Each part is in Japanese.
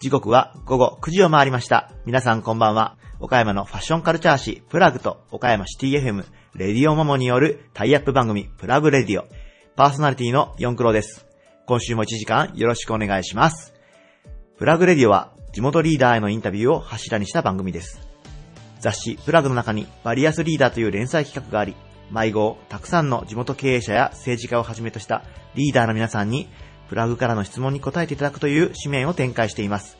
時刻は午後9時を回りました。皆さんこんばんは。岡山のファッションカルチャー誌プラグと岡山シティ FM レディオモモによるタイアップ番組プラグレディオ。パーソナリティのヨンクロです。今週も1時間よろしくお願いします。プラグレディオは地元リーダーへのインタビューを柱にした番組です。雑誌プラグの中にバリアスリーダーという連載企画があり、迷子、たくさんの地元経営者や政治家をはじめとしたリーダーの皆さんに、プラグからの質問に答えていただくという紙面を展開しています。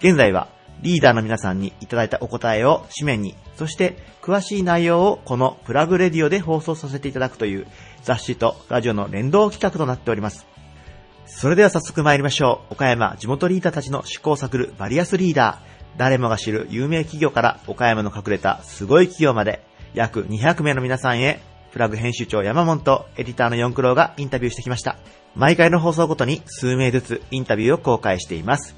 現在は、リーダーの皆さんにいただいたお答えを紙面に、そして詳しい内容をこのプラグレディオで放送させていただくという雑誌とラジオの連動企画となっております。それでは早速参りましょう。岡山地元リーダーたちの試行錯るバリアスリーダー。誰もが知る有名企業から岡山の隠れたすごい企業まで、約200名の皆さんへ、プラグ編集長山本とエディターの四九郎がインタビューしてきました。毎回の放送ごとに数名ずつインタビューを公開しています。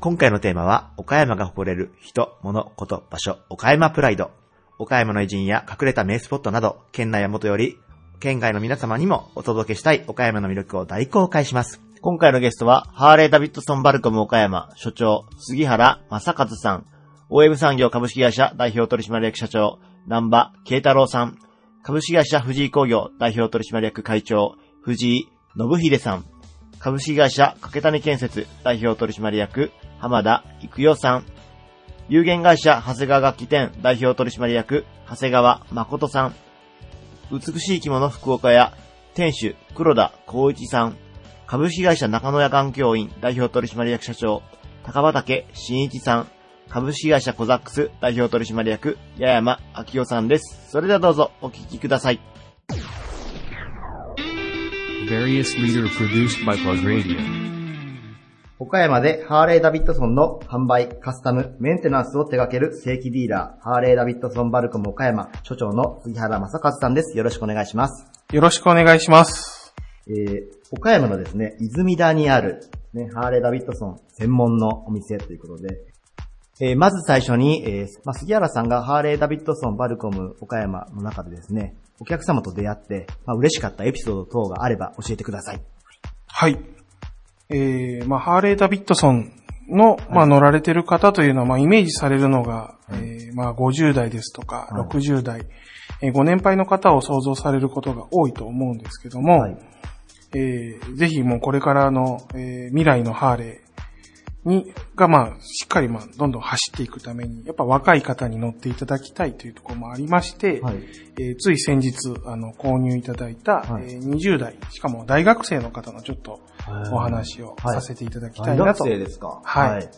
今回のテーマは、岡山が誇れる人、物、こと、場所、岡山プライド。岡山の偉人や隠れた名スポットなど、県内は元より、県外の皆様にもお届けしたい岡山の魅力を大公開します。今回のゲストは、ハーレー・ダビッドソン・バルコム岡山所長、杉原正和さん、OM 産業株式会社代表取締役社長、南波慶太郎さん、株式会社藤井工業代表取締役会長、藤井信秀さん、株式会社掛谷建設代表取締役浜田育代さん、有限会社長谷川楽器店代表取締役長谷川誠さん、美しい着物福岡屋店主黒田光一さん、株式会社中野屋環境院代表取締役社長高畑真一さん、株式会社コザックス代表取締役八山明夫さんです。それではどうぞお聞きください。Various leader produced by Plug Radio. 岡山でハーレー・ダビッドソンの販売、カスタム、メンテナンスを手掛ける正規ディーラー、ハーレー・ダビッドソン・バルコム岡山、所長の杉原正和さんです。よろしくお願いします。よろしくお願いします。えー、岡山のですね、泉田にある、ね、ハーレー・ダビッドソン専門のお店ということで、えー、まず最初に、えーまあ、杉原さんがハーレー・ダビッドソン・バルコム岡山の中でですね、お客様と出会って、まあ、嬉しかったエピソード等があれば教えてください。はい。えー、まあ、ハーレー・ダビッドソンの、まあ、乗られてる方というのは、まあ、イメージされるのが、えー、まあ、50代ですとか、はい60代、えーご年配の方を想像されることが多いと思うんですけども、はい。えーぜひもうこれからの、えー未来のハーレーに、がまあ、しっかりまあ、どんどん走っていくために、やっぱ若い方に乗っていただきたいというところもありまして、はい。えーつい先日、あの、購入いただいた、はいえー20代、しかも大学生の方のちょっとお話をはいさせていただきた大いなと。学生ですか？はい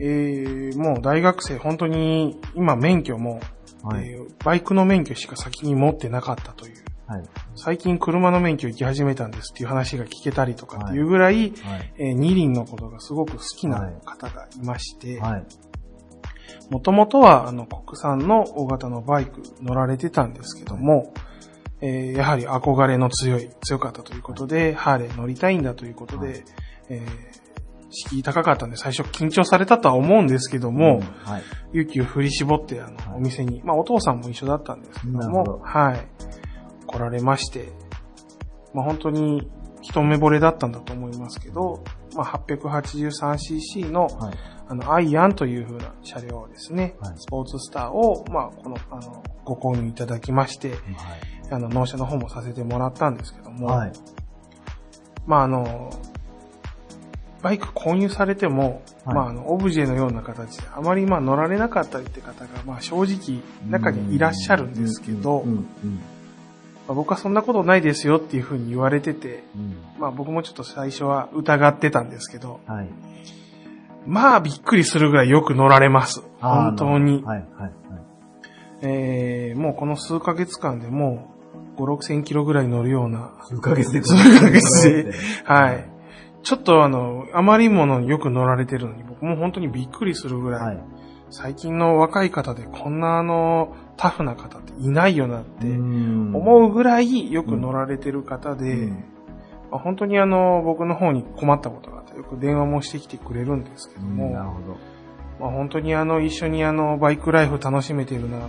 えーもう大学生、本当に今免許も、はい。えーバイクの免許しか先に持ってなかったという、はい。最近車の免許行き始めたんですっていう話が聞けたりとかってい。うぐらい、はい。えー二輪のことがすごく好きな方がいまして、はい。もともとはあの国産の大型のバイク乗られてたんですけども、えーやはり憧れの強い、強かったということで、ハーレー乗りたいんだということで、はい。えー敷居高かったんで最初緊張されたとは思うんですけども、はい。勇気を振り絞ってあの、はい。お店に、まあお父さんも一緒だったんですけどなるほど。も、はい、来られまして、まあ本当に一目惚れだったんだと思いますけど、まあ 883cc の、はい。あの、アイアンという風な車両をですね、はいスポーツスターを、まあ、この、あの、ご購入いただきまして、あの、納車の方もさせてもらったんですけども、はい。まあ、あの、バイク購入されても、はいまあ、あの、オブジェのような形で、あまりまあ乗られなかったりって方が、まあ正直中にいらっしゃるんですけど、うん。うん。まあ僕はそんなことないですよっていう風に言われてて、うん。まあ僕もちょっと最初は疑ってたんですけど、はい。まあびっくりするぐらいよく乗られます。本当に。はい。はい。はい。えー、もうこの数ヶ月間でもう5、6千キロぐらい乗るような、数ヶ月で。数ヶ月で。はい。ちょっとあの、あまりにものよく乗られてるのに、僕も本当にびっくりするぐらい、はい。最近の若い方でこんなあの、タフな方っていないよなって思思うぐらいよく乗られてる方で、うん。まあ本当にあの、僕の方に困ったことがあって、よく電話もしてきてくれるんですけども、なるほど。まあ、本当にあの、一緒にあの、バイクライフ楽しめてるなっていうのを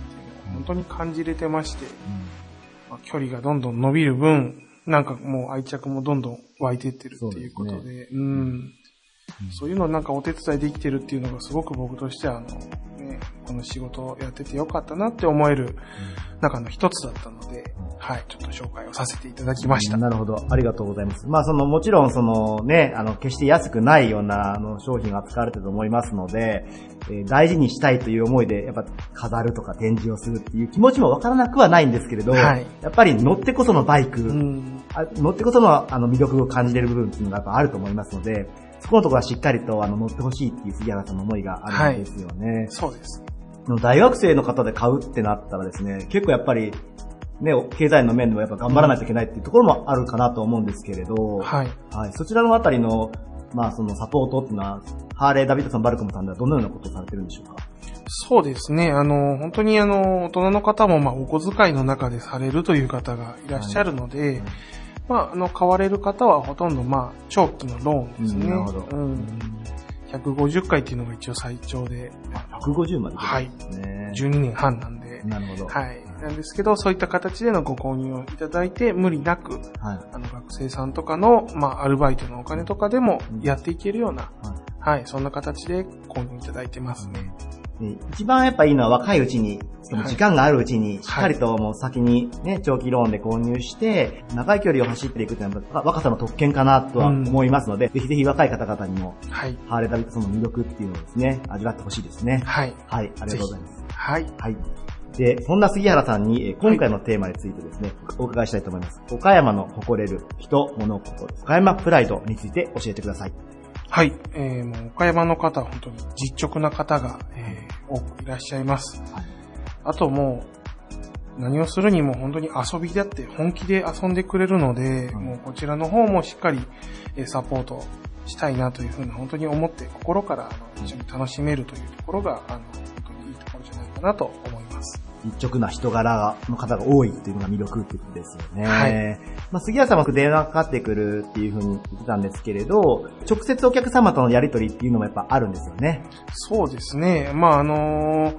本当に感じれてまして、まあ距離がどんどん伸びる分、なんかもう愛着もどんどん湧いてってるっていうことそうで、うん。そういうのなんかお手伝いできてるっていうのがすごく僕としては、あの、ね、この仕事をやっててよかったなって思える中の一つだったので、はい、ちょっと紹介をさせていただきました。なるほど。ありがとうございます。まあ、その、もちろん、そのね、あの、決して安くないような、あの、商品が扱われてると思いますので、えー大事にしたいという思いで、やっぱ、飾るとか展示をするっていう気持ちもわからなくはないんですけれど、はいやっぱり乗ってこそのバイク、うん。あ乗ってこその、あの、魅力を感じれる部分っていうのがやっぱあると思いますので、そこのところはしっかりと、あの、乗ってほしいっていう杉原さんの思いがあるんですよね。そうです。大学生の方で買うってなったらですね、結構やっぱり、ね、経済の面でもやっぱ頑張らないといけないっていうところもあるかなと思うんですけれど、はい。はい。そちらのあたりの、まあそのサポートっていうのは、ハーレー・ダビッドソン・バルコムさんではどのようなことをされてるんでしょうか？そうですね。あの、本当にあの、大人の方も、まあ、お小遣いの中でされるという方がいらっしゃるので、まあ、あの、買われる方はほとんど、まあ、長期のローンですね。うんなるほどうん。150回っていうのが一応最長で、150までいけるんですね。12年半なんで、なるほど。はい。なんですけど、そういった形でのご購入をいただいて、無理なく、はい。あの、学生さんとかの、まあ、アルバイトのお金とかでもうんやっていけるような、はいはい、そんな形で購入いただいてますね。で一番やっぱいいのは若いうちに、そのはい時間があるうちに、しっかりともう先にね、長期ローンで購入して、長い距離を走っていくっていうのは若さの特権かなとは思いますので、ぜひぜひ若い方々にも、はい。ハーレー・ダビッドソンの魅力っていうのをですね、味わってほしいですね。はい。はい、ありがとうございます。はい。はい。で、そんな杉原さんに、えー今回のテーマについてですね、お伺いしたいと思います。岡山の誇れる人、物、こと、岡山プライドについて教えてください。はい。えー、もう岡山の方は本当に実直な方が、えー多くいらっしゃいます。はいあともう、何をするにも本当に遊びだって本気で遊んでくれるので、うんもうこちらの方もしっかりえーサポートしたいなというふうに本当に思って心からあの一緒に楽しめるというところが、あの、本当にいいところじゃないかなと思います。実直な人柄の方が多いっていうのが魅力ってことですよね。はいまあ、杉原さんは電話かかってくるっていうふうに言ってたんですけれど、直接お客様とのやりとりっていうのもやっぱあるんですよね。そうですね。まあ、あの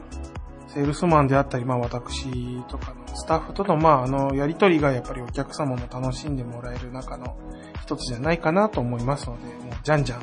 セールスマンであったり、まあ、私とかのスタッフとの、まあ、あの、やりとりがやっぱりお客様も楽しんでもらえる中の一つじゃないかなと思いますので、もう、じゃんじゃん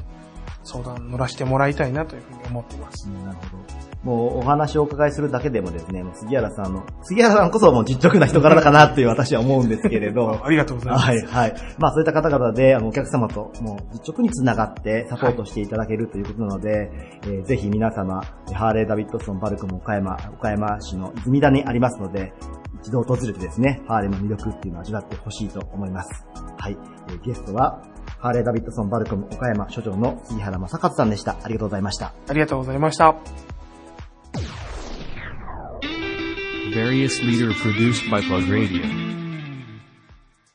相談乗らせてもらいたいなというふうに思っています。なるほど。もうお話をお伺いするだけでもですね、もう杉原さんの、杉原さんこそもう実直な人柄かなっていう私は思うんですけれど、ありがとうございます。はい、はい。まあそういった方々で、あの、お客様ともう実直につながってサポートしていただけるということなので、えーぜひ皆様、ハーレー・ダビッドソン・バルコム岡山、岡山市の泉田にありますので、一度訪れてですね、ハーレーの魅力っていうのを味わってほしいと思います。はい。えーゲストは、ハーレー・ダビッドソン・バルコム岡山所長の杉原正和さんでした。ありがとうございました。ありがとうございました。Various leader produced by Plug Radio.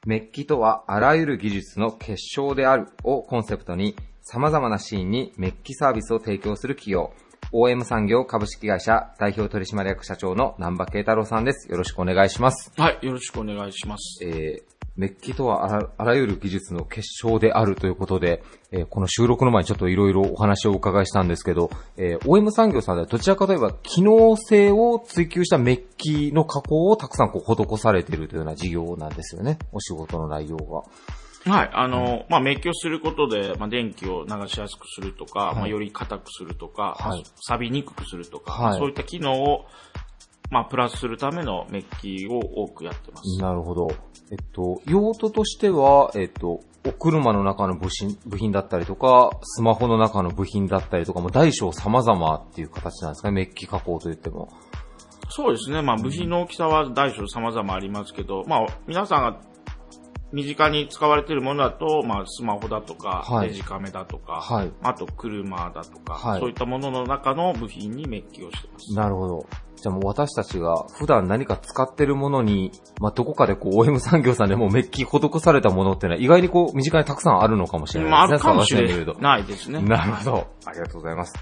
メッキとはあらゆる技術の結晶であるをコンセプトに様々なシーンにメッキサービスを提供する企業 OM 産業株式会社代表取締役社長の南波慶太郎さんです。よろしくお願いします。はい、よろしくお願いします。えーメッキとはあらあらゆる技術の結晶であるということで、えーこの収録の前にちょっといろいろお話をお伺いしたんですけど、えー OM 産業さんではどちらかといえば機能性を追求したメッキの加工をたくさんこう施されているというような事業なんですよね。お仕事の内容が。はい、あの、まあ、メッキをすることで、まあ、電気を流しやすくするとか、まあ、より硬くするとか、はい錆びにくくするとか、はいそういった機能を、まあ、プラスするためのメッキを多くやってます。なるほど。えっと、用途としては、えっと、お車の中の部品部品だったりとか、スマホの中の部品だったりとかも大小様々っていう形なんですか？ね、メッキ加工といっても。そうですね。まあ、部品の大きさは大小様々ありますけど、まあ、皆さんが身近に使われているものだと、まあ、スマホだとか、はいデジカメだとか、はいあと車だとか、はいそういったものの中の部品にメッキをしてます。なるほど。じゃあもう私たちが普段何か使ってるものに、まあ、どこかでこう OM 産業さんでもメッキ施されたものってのは意外にこう身近にたくさんあるのかもしれまあ、あないですね。るかもしれないですね。なるほど。ありがとうございます。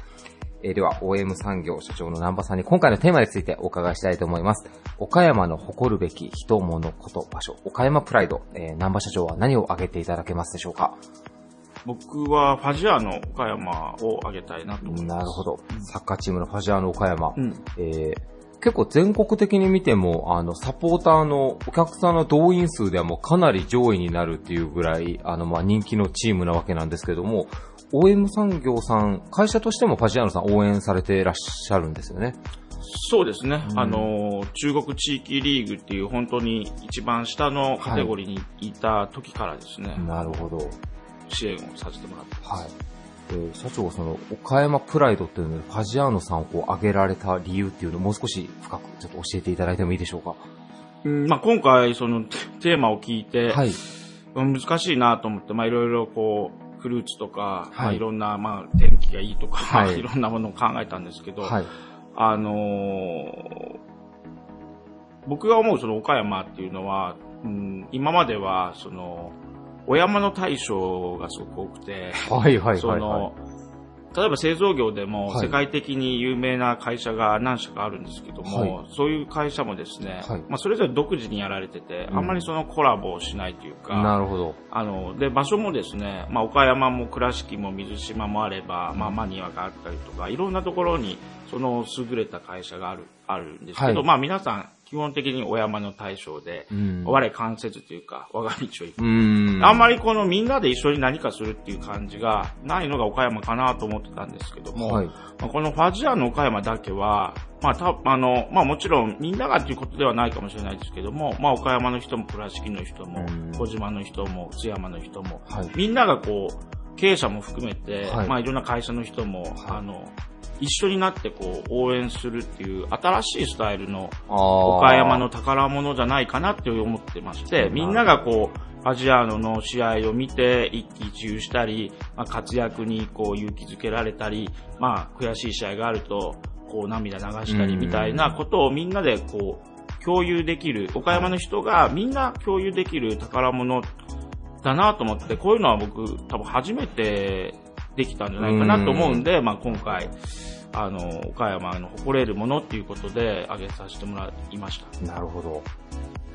えーでは、OM 産業社長の南波さんに今回のテーマについてお伺いしたいと思います。岡山の誇るべき人、物、こと、場所、岡山プライド、えー南波社長は何を挙げていただけますでしょうか？僕はファジアの岡山を挙げたいなと思います。なるほど。サッカーチームのファジアーノ岡山。うん。えー結構全国的に見ても、あの、サポーターのお客さんの動員数ではもうかなり上位になるっていうぐらい、あの、まあ、人気のチームなわけなんですけども、OM 産業さん、会社としてもファジアーノさん応援されていらっしゃるんですよね。そうですね、あの、中国地域リーグっていう本当に一番下のカテゴリーにいた時からですね、なるほど。支援をさせてもらってます。はい。で社長、その、岡山プライドっていうので、ファジアーノさんをこう挙げられた理由っていうのをもう少し深くちょっと教えていただいてもいいでしょうか？うんまあ、今回、そのテテーマを聞いて、はい。うん難しいなと思って、まあ、いろいろこう、フルーツとか、はいまあ、いろんな、まあ、天気がいいとか、はい い、ろんなものを考えたんですけど、はい。あのー僕が思うその岡山っていうのは、うん、今までは、その、お山の大将がすごく多くて、はいはいそはいはいの。、例えば製造業でもはい。世界的に有名な会社が何社かあるんですけども、はい。そういう会社もですね、はい。まあそれぞれ独自にやられてて、うん。あんまりそのコラボをしないというか、なるほど。あの、で、場所もですね、まあ、岡山も倉敷も水島もあれば、まあ、マニアがあったりとか、いろんなところに、その優れた会社がある、あるんですけど、はいまあ、皆さん、基本的にお山の大将で、うん。我関節というか、我が道を行く。うん。あんまりこのみんなで一緒に何かするっていう感じがないのが岡山かなと思ってたんですけども、はい。まあこのファジアーの岡山だけは、まあ、た、あの、まあもちろんみんながっていうことではないかもしれないですけども、まあ岡山の人も倉敷の人もうん、小島の人も、津山の人も、はい。みんながこう、経営者も含めて、はい。まあいろんな会社の人も、あの、一緒になってこう応援するっていう新しいスタイルの岡山の宝物じゃないかなって思ってまして、みんながこう、アジアの試合を見て一喜一憂したり、まあ、活躍にこう勇気づけられたり、まあ悔しい試合があると、こう涙流したりみたいなことをみんなでこう共有できる、岡山の人がみんな共有できる宝物だなと思って、こういうのは僕多分初めてできたんじゃないかなと思うんで、まあ今回、あの、岡山の誇れるものっていうことで挙げさせてもらいました。なるほど。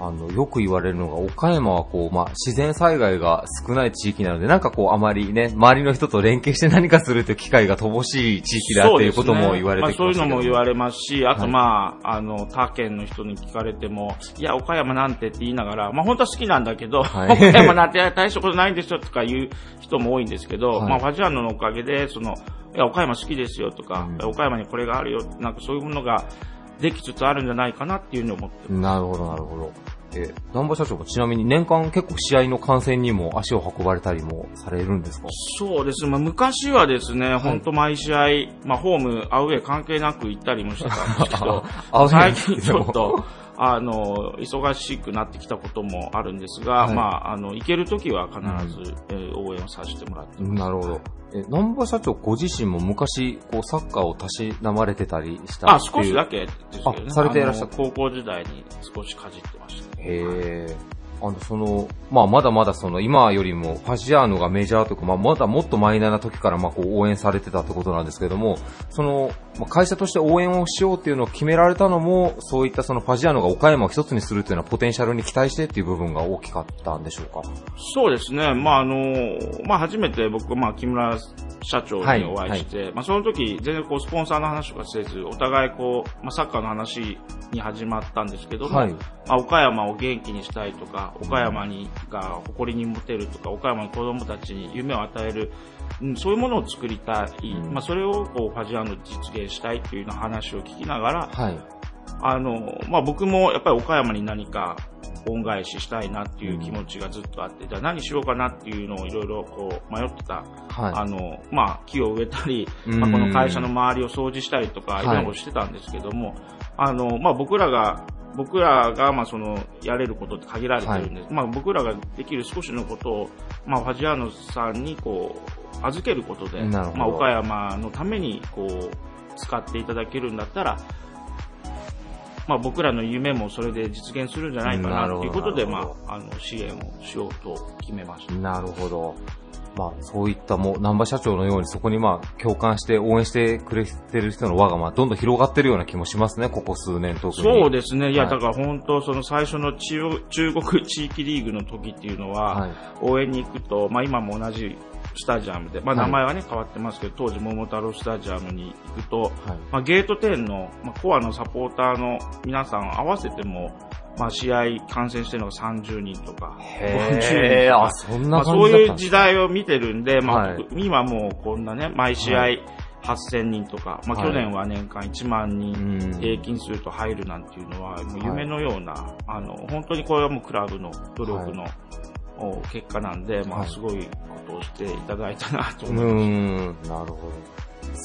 あの、よく言われるのが、岡山はこう、まあ、自然災害が少ない地域なので、なんかこう、あまりね、周りの人と連携して何かするという機会が乏しい地域だっていうことも言われてきそうですねまあ、そういうのも言われますし、あとはいまあ、あの、他県の人に聞かれても、いや、岡山なんてって言いながら、まあ本当は好きなんだけど、はい。岡山なんて大したことないんですよとか言う人も多いんですけど、はい。まあファジアーノのおかげで、その、いや、岡山好きですよとか、うん。岡山にこれがあるよ、なんかそういうものができつつあるんじゃないかなっていうのを思ってます。なるほど、なるほど。え、南波社長もちなみに年間結構試合の観戦にも足を運ばれたりもされるんですか？そうです。まあ、昔はですね、本当毎試合、まあ、ホーム、アウェー関係なく行ったりもしてたんですけど 最近ちょっと、あの、忙しくなってきたこともあるんですが、はいまあ、あの、行けるときは必ず、えー応援をさせてもらってます。なるほど。え、南波社長ご自身も昔、こう、サッカーをたしなまれてたりしたあ、少しだけですけどね。あされていらっしゃった高校時代に少しかじってましたね。へえ。あの、その、まあ、まだまだその、今よりも、ファジアーノがメジャーとか、まあ、まだもっとマイナーな時から、まあ、こう、応援されてたってことなんですけども、その、まあ、会社として応援をしようっていうのを決められたのも、そういったその、ファジアーノが岡山を一つにするっていうのは、ポテンシャルに期待してっていう部分が大きかったんでしょうか？そうですね。まあ、あの、まあ、初めて僕、まあ、木村社長にお会いして、まあ、その時、全然こう、スポンサーの話とかせず、お互いこう、まあ、サッカーの話に始まったんですけども、はい。まあ、岡山を元気にしたいとか、岡山にが誇りに持てるとか、岡山の子供たちに夢を与える、うん、そういうものを作りたい。うんまあ、それをこう、ファジアーノで実現したいっていうような話を聞きながら、はい。あの、まあ、僕もやっぱり岡山に何か恩返ししたいなっていう気持ちがずっとあって、じゃあ何しようかなっていうのをいろいろこう迷ってた、あはの、まあ、木を植えたり、うんまあ、この会社の周りを掃除したりとか、はいいろんなことしてたんですけども、あの、まあ、僕らが、僕らが、まあ、その、やれることって限られてるんです。まあ、僕らができる少しのことを、まあ、ファジアーノさんに、こう、預けることで、まあ、岡山のために、こう、使っていただけるんだったら、まあ、僕らの夢もそれで実現するんじゃないかなということで、まあ、あの、支援をしようと決めましたい。。なるほど。まあ、そういったもう、南波社長のようにそこにまあ、共感して応援してくれてる人の輪がまあ、どんどん広がってるような気もしますね、ここ数年特に。そうですね。いや、はいだから本当、その最初の中中国地域リーグの時っていうのは、はい。応援に行くと、まあ今も同じスタジアムで、まあ、はい。名前はね、変わってますけど、当時桃太郎スタジアムに行くと、はい。まあ、ゲート10の、まあ、コアのサポーターの皆さん合わせても、まあ、試合観戦してるのが30人とか、50人とか。あ、そんまあ、そういう時代を見てるんで、まあはい。今もうこんなね、毎試合は8000人とか、まあ、はい。去年は年間1万人うん。平均すると入るなんていうのは、もう夢のような、あの、本当にこれはもうクラブの努力の、お結果なんで、まはいあすごいことをしていただいたなとう思います。ーん、なるほど。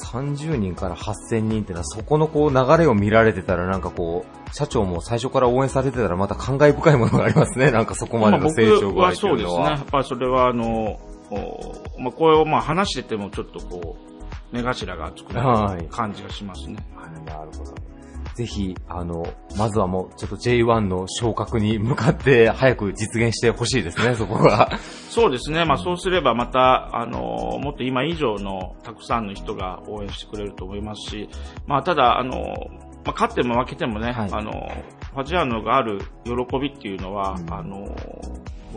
30人から8000人ってのは、そこのこう流れを見られてたら、なんかこう、社長も最初から応援されてたら、また感慨深いものがありますね。なんかそこまでの成長具合まあっていうのは。僕はそうですね。やっぱりそれはあの、おまあ、これをまあ話しててもちょっとこう、目頭が熱くなはいる感じがしますね。なるほど。ぜひ、あの、まずはもう、ちょっと J1 の昇格に向かって、早く実現してほしいですね、そこが。そうですね。まあそうすればまた、あの、もっと今以上のたくさんの人が応援してくれると思いますし、まあただ、あの、まあ勝っても負けてもね、はいあの、ファジアーノがある喜びっていうのは、うんあの、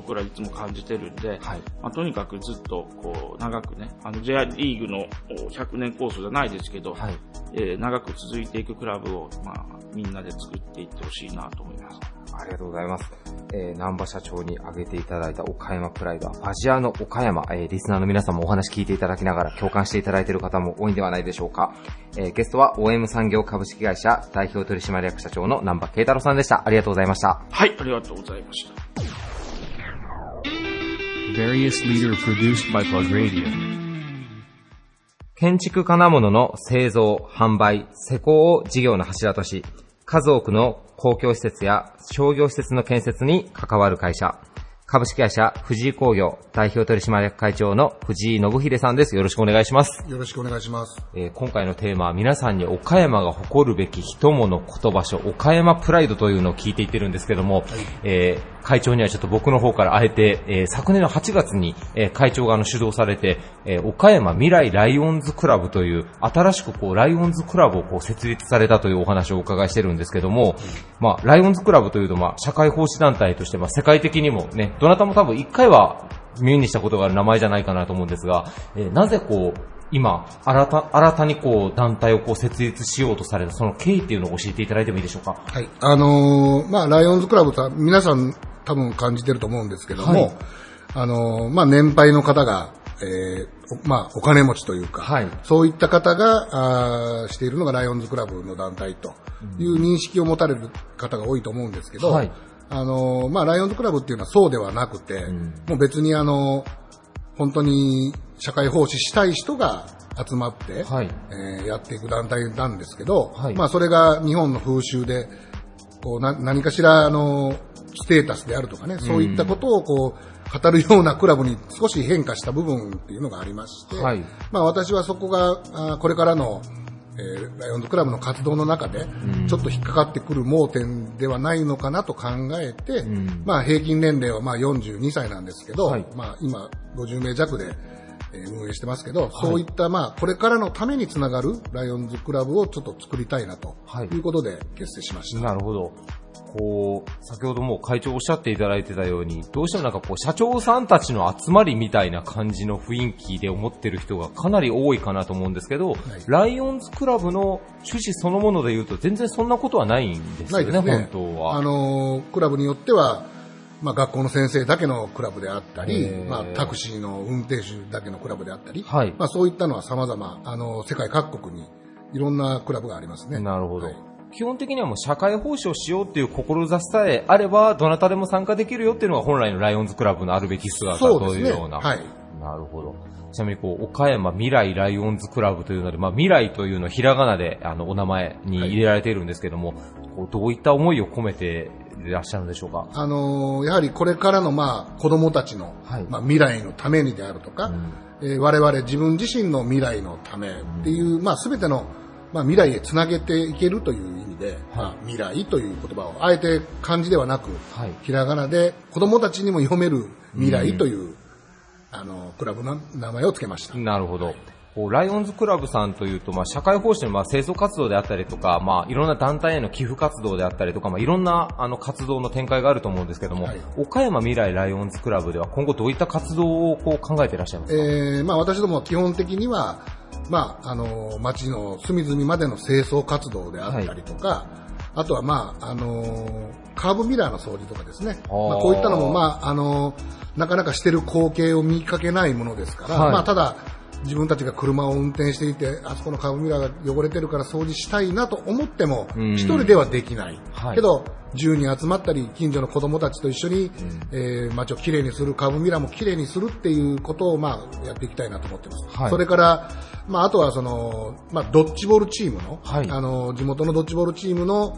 僕らいつも感じてるんで、はい。まあ、とにかくずっとこう長くね、あの J リーグのお100年コースじゃないですけど、はい。えー長く続いていくクラブを、まあ、みんなで作っていってほしいなと思います。ありがとうございます。えー、南波社長に挙げていただいた岡山プライドは、ファジアーノ岡山、えー、リスナーの皆さんもお話聞いていただきながら共感していただいている方も多いんではないでしょうか。えー、ゲストは OM 産業株式会社代表取締役社長の南波慶太郎さんでした。ありがとうございました。はい、ありがとうございました。Various leader produced by Plug Radio. 建築金物の製造、販売、施工を事業の柱とし、数多くの公共施設や商業施設の建設に関わる会社、株式会社藤井工業代表取締役会長の藤井信秀さんです。よろしくお願いします。よろしくお願いします。えー今回のテーマは皆さんに岡山が誇るべき人物言場所、岡山プライドというのを聞いていってるんですけども、えー会長にはちょっと僕の方からあえて、えー昨年の8月に、えー会長があの主導されて、えー岡山未来ライオンズクラブという新しくこうライオンズクラブをこう設立されたというお話をお伺いしてるんですけども、まあライオンズクラブというとまあ社会奉仕団体としてまあ世界的にもね、どなたも多分一回は耳にしたことがある名前じゃないかなと思うんですが、えーなぜこう、今、新た、新たにこう、団体をこう、設立しようとされた、その経緯っていうのを教えていただいてもいいでしょうか？はい。あのーまあ、ライオンズクラブとは皆さん多分感じてると思うんですけども、はい。あのーまあ、年配の方が、えーおまあ、お金持ちというか、はい。そういった方が、あーしているのがライオンズクラブの団体という認識を持たれる方が多いと思うんですけど、はいあのーまあ、ライオンズクラブっていうのはそうではなくて、もう別にあのー本当に社会奉仕したい人が集まって、はい。えーやっていく団体なんですけど、はい。まあそれが日本の風習で、こうな何かしらあのステータスであるとかね、そういったことをこう語るようなクラブに少し変化した部分っていうのがありまして、はい。まあ私はそこがあこれからの、えーライオンズクラブの活動の中で、ちょっと引っかかってくる盲点ではないのかなと考えて、まあ平均年齢はまあ42歳なんですけど、はい。まあ今50名弱で、えー運営してますけど、そういったまあこれからのためにつながるライオンズクラブをちょっと作りたいなとはい。いうことで結成しました。なるほど。こう、先ほども会長おっしゃっていただいてたように、どうしてもなんかこう、社長さんたちの集まりみたいな感じの雰囲気で思ってる人がかなり多いかなと思うんですけど、ライオンズクラブの趣旨そのもので言うと全然そんなことはないんですよね、ね。本当は。あのークラブによっては、まあ学校の先生だけのクラブであったりまあタクシーの運転手だけのクラブであったり、はいまあそういったのは様々、あの、世界各国にいろんなクラブがありますね。なるほど。はい基本的にはもう社会奉仕をしようっていう志さえあれば、どなたでも参加できるよっていうのが本来のライオンズクラブのあるべき姿。というような。はい。なるほど。ちなみにこう、岡山未来ライオンズクラブというので、まあ未来というのをひらがなであのお名前に入れられているんですけども、こうどういった思いを込めていらっしゃるんでしょうか？あのーやはりこれからのまあ子供たちの、はいまあ未来のためにであるとか、えー我々自分自身の未来のためっていう、まあ全てのまあ未来へつなげていけるという意味で、まあ未来という言葉をあえて漢字ではなく、はいひらがなで子供たちにも読める未来という、あの、クラブの名前を付けました。なるほど。こうライオンズクラブさんというと、まあ、社会奉仕のまあ清掃活動であったりとか、まあ、いろんな団体への寄付活動であったりとか、まあ、いろんなあの活動の展開があると思うんですけども、はい。岡山未来ライオンズクラブでは今後どういった活動をこう考えていらっしゃいますか、えーまあ私どもは基本的には、まあ、あの、町の隅々までの清掃活動であったりとか、あとはまあ、あの、カーブミラーの掃除とかですね。まあ、こういったのもまあ、あの、なかなかしてる光景を見かけないものですから、はい。まあ、ただ、自分たちが車を運転していて、あそこのカーブミラーが汚れてるから掃除したいなと思ってもうん、一人ではできない。はい。けど、10人集まったり、近所の子供たちと一緒に、えー街をきれいにする、カーブミラーもきれいにするっていうことを、まあ、やっていきたいなと思ってます。はい。それから、まあ、あとはその、まあ、ドッジボールチームの、はい。あの、地元のドッジボールチームの、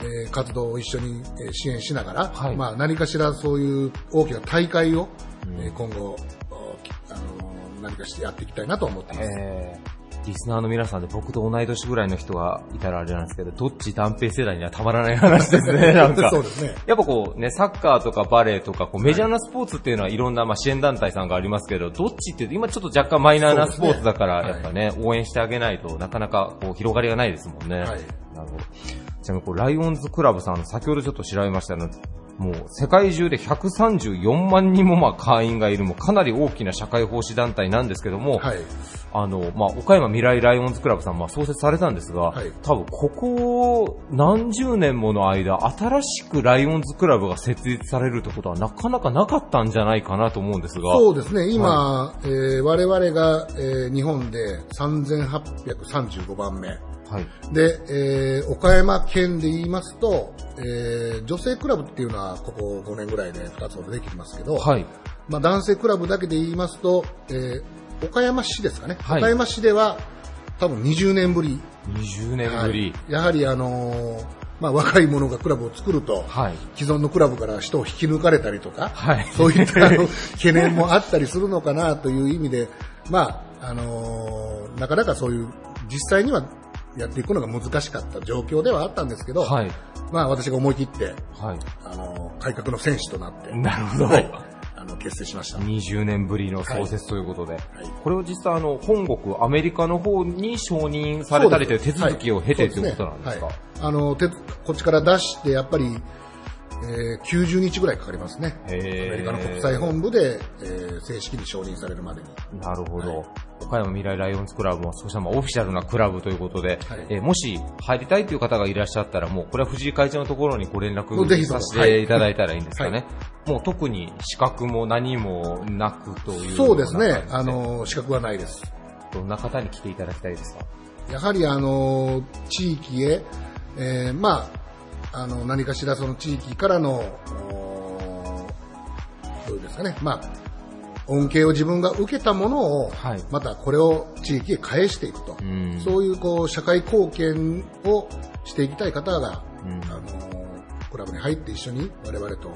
えー活動を一緒にえー支援しながら、はい。まあ、何かしらそういう大きな大会を、えー今後、何かしてやっていきたいなと思ってます。えーリスナーの皆さんで僕と同い年ぐらいの人がいたらあれなんですけど、どっち断平世代にはたまらない話ですね、なんか。そうですね。やっぱこうね、サッカーとかバレーとか、こうメジャーなスポーツっていうのはいろんなまあ支援団体さんがありますけど、どっちって今ちょっと若干マイナーなスポーツだから、やっぱね、応援してあげないとなかなかこう広がりがないですもんね。はいなるほど。ちなみにこう、ライオンズクラブさん、先ほどちょっと調べましたのもう世界中で134万人もまあ会員がいる、もうかなり大きな社会奉仕団体なんですけども、はい。あの、まあ、岡山未来ライオンズクラブさん、まあ、創設されたんですが、はい多分、ここ何十年もの間、新しくライオンズクラブが設立されるってことはなかなかなかったんじゃないかなと思うんですが、そうですね、今、えー我々が、えー日本で3835番目。はい。で、えー岡山県で言いますと、えー女性クラブっていうのはここ5年ぐらいで2つほどできてますけど、はい。まあ、男性クラブだけで言いますと、えー岡山市ですかね、はい岡山市では多分20年ぶり。20年ぶり。はいやはりあのーまあ、若い者がクラブを作ると、はい。既存のクラブから人を引き抜かれたりとか、はいそういったあの懸念もあったりするのかなという意味で、まあ、あのーなかなかそういう、実際にはやっていくのが難しかった状況ではあったんですけど、はい。まあ私が思い切って、はい。あのー改革の戦士となって、なるほど。はいあの、結成しました。20年ぶりの創設ということで、はいこれを実際あの、本国アメリカの方に承認されたりという手続きを経てということなんですか？はいあの、てこっちから出して、やっぱり、えー90日ぐらいかかりますね。アメリカの国際本部で、えー正式に承認されるまでに。なるほど。はい岡山未来ライオンズクラブは、そうしたまあオフィシャルなクラブということで、はいえーもし入りたいという方がいらっしゃったら、もうこれは藤井会長のところにご連絡させはいていただいたらいいんですかね。はいもう特に資格も何もなくというそうですねあの、資格はないです。どんな方に来ていただきたいですか？やはりあの、地域へ、えーまあ、あの、何かしらその地域からの、おどうですかね。まあ、恩恵を自分が受けたものを、はいまたこれを地域へ返していくと。んそういうこう、社会貢献をしていきたい方が、うんあの、クラブに入って一緒に我々と、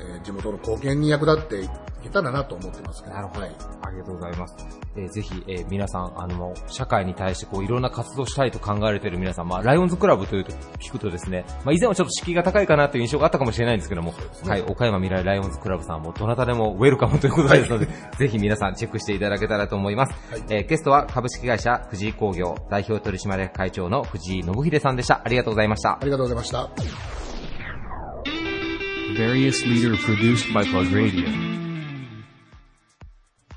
えー地元の貢献に役立っていけたらなと思ってますけど。なるほど。はいありがとうございます。えーぜひ、えー皆さん、あの、社会に対してこう、いろんな活動したいと考えられている皆さん、まあ、ライオンズクラブというと聞くとですね、まあ、以前はちょっと敷居が高いかなという印象があったかもしれないんですけども、はい、岡山未来ライオンズクラブさんもどなたでもウェルカムということですので、ぜひ皆さんチェックしていただけたらと思います。はいえーゲストは株式会社藤井工業代表取締役会長の藤井信秀さんでした。ありがとうございましたあ。りがとうございました。Various leader produced by Plug Radio.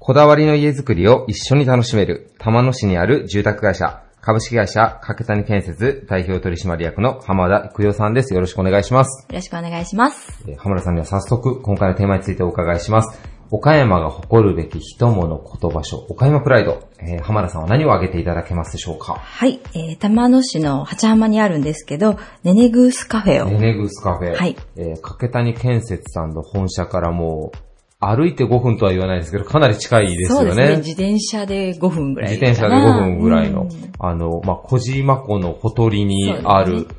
こだわりの家づくりを一緒に楽しめる、玉野市にある住宅会社、株式会社角谷建設代表取締役の浜田育代さんです。よろしくお願いします。よろしくお願いします。えー浜田さんには早速、今回のテーマについてお伺いします。岡山が誇るべき人物言葉書、岡山プライド。えー浜田さんは何を挙げていただけますでしょうか？はい、えー、玉野市の八浜にあるんですけど、ネネグースカフェを、ネネグースカフェ。はいえー、掛谷建設さんの本社からもう、歩いて5分とは言わないですけど、かなり近いですよね。そうですね、自転車で5分ぐらい自転車で5分ぐらいの。うん、あの、まあ、小島湖のほとりにある、そうで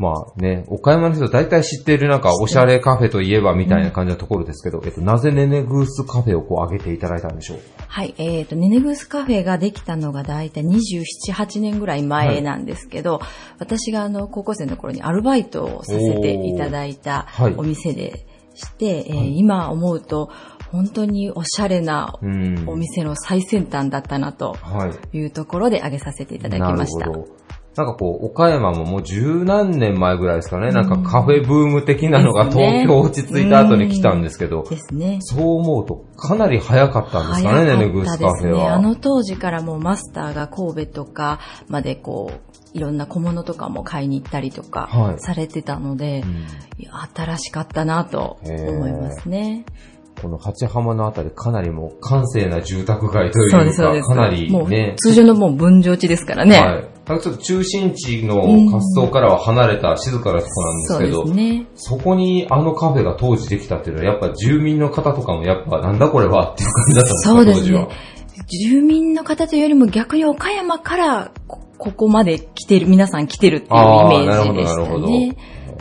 まあね、岡山の人大体知っているなんかおしゃれカフェといえばみたいな感じのところですけど、えっと、なぜネネグースカフェをこう上げていただいたんでしょう？はい、えっ、と、ネネグースカフェができたのがだいたい27、8年ぐらい前なんですけど、私があの、高校生の頃にアルバイトをさせていただいたおー。はい。お店でして、えー今思うと、本当におしゃれなうん。お店の最先端だったなとはい。いうところで挙げさせていただきましたな。るほど。なんかこう、岡山ももう十何年前ぐらいですかね、なんかカフェブーム的なのが東京落ち着いた後に来たんですけど、ですね。そう思うとかなり早かったんですかね、ネネグースカフェね。は。あの当時からもうマスターが神戸とかまでこう、いろんな小物とかも買いに行ったりとかはいされてたので、うんいや新しかったなと思いますね。この八浜のあたりかなりもう閑静な住宅街というそうです、そうでか、す。かなりもうね、通常のもう分譲地ですからね。はい。なんかちょっと中心地の活動からは離れた静かなとこなんですけど、すね。そこにあのカフェが当時できたっていうのは、やっぱ住民の方とかもやっぱなんだこれはっていう感じだったんですかそうですね。住民の方というよりも逆に岡山からこここまで来てる、皆さん来てるっていうイメージでしたね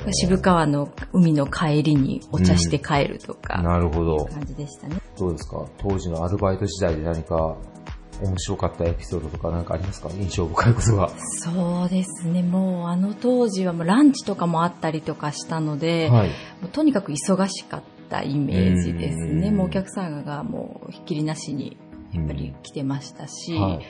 る。渋川の海の帰りにお茶して帰るとか、なるほど。感じでしたね。どうですか？当時のアルバイト時代で何か面白かったエピソードとか何かありますか？印象深いことが。そうですね。もうあの当時はもうランチとかもあったりとかしたので、はい。もうとにかく忙しかったイメージですね。うんもうお客さんがもうひっきりなしにやっぱり来てましたし、はい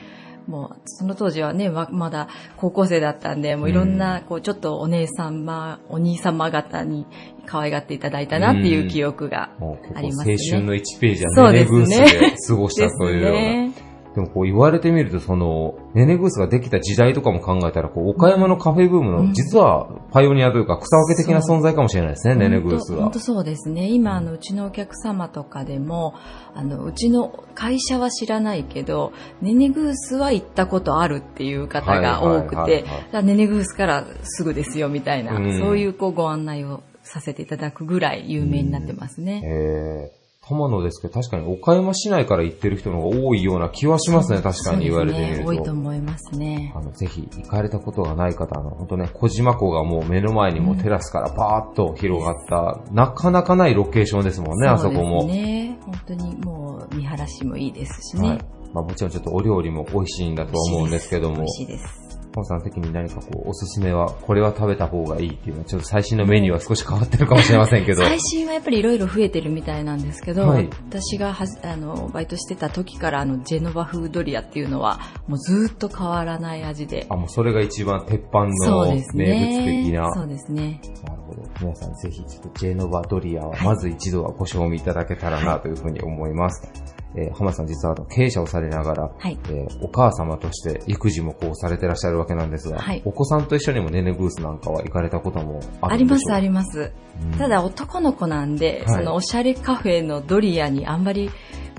もうその当時はね、ままだ高校生だったんで、もういろんな、こうちょっとお姉様、お兄様方に可愛がっていただいたなっていう記憶がありますね。構青春の1ページそうはネネグーですねスで過ごしたというような。でもこう言われてみると、その、ネネグースができた時代とかも考えたら、こう、岡山のカフェブームの、実はパイオニアというか、草分け的な存在かもしれないですね、ネネグースは。本当。そうですね。今、あの、うちのお客様とかでも、あの、うちの会社は知らないけど、ネネグースは行ったことあるっていう方が多くてネネグースからすぐですよみたいな、うん。そういうこうご案内をさせていただくぐらい有名になってますね。えー、玉野ですけど、確かに岡山市内から行ってる人の方が多いような気はしますね、確かに言われてみると。ね、多いと思いますね。あの、ぜひ行かれたことがない方、あの、本当ね、小島湖がもう目の前にもうテラスからパーッと広がった、なかなかないロケーションですもんね、あそこも。そうですね。本当にもう見晴らしもいいですしね。はい。まあもちろんちょっとお料理も美味しいんだとは思うんですけども美味、しいです。本さん的に何かこう、おすすめは、これは食べた方がいいっていうのは、ちょっと最新のメニューは少し変わってるかもしれませんけど。最新はやっぱりいろいろ増えてるみたいなんですけど、はい私がはじあのバイトしてた時からあのジェノバフードリアっていうのはもうずーっと変わらない味で。あ、もうそれが一番鉄板のそうです名物的ね。な。そうですね。なるほど。皆さんぜひ、ちょっとジェノバドリアは、まず一度はご賞味いただけたらなというふうに思います。えー浜田さん実はあの経営者をされながら、はい。えーお母様として育児もこうされてらっしゃるわけなんですが、はい。お子さんと一緒にもネネグースなんかは行かれたこともあありますあります。うん。ただ男の子なんで、はい。そのおしゃれカフェのドリアにあんまり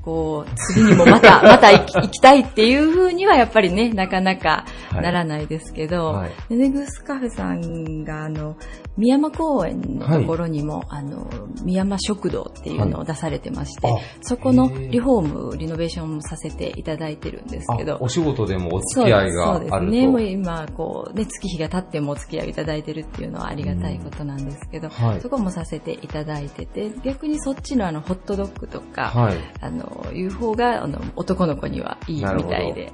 こう、次にもまた、また行き行きたいっていう風にはやっぱりね、なかなかはい。ならないですけど、はい。ネネグスカフェさんが、あの、宮山公園のところにも、あの、宮山食堂っていうのを出されてまして、あそこのリフォーム、リノベーションもさせていただいてるんですけど、あお仕事でもお付き合いがあると。そうですね。もう今、こう、ね、月日が経ってもお付き合いをいただいてるっていうのはありがたいことなんですけど、はい。そこもさせていただいてて、逆にそっちのあの、ホットドッグとか、はい。あの、いう方が、あの、男の子にはいいみたいで、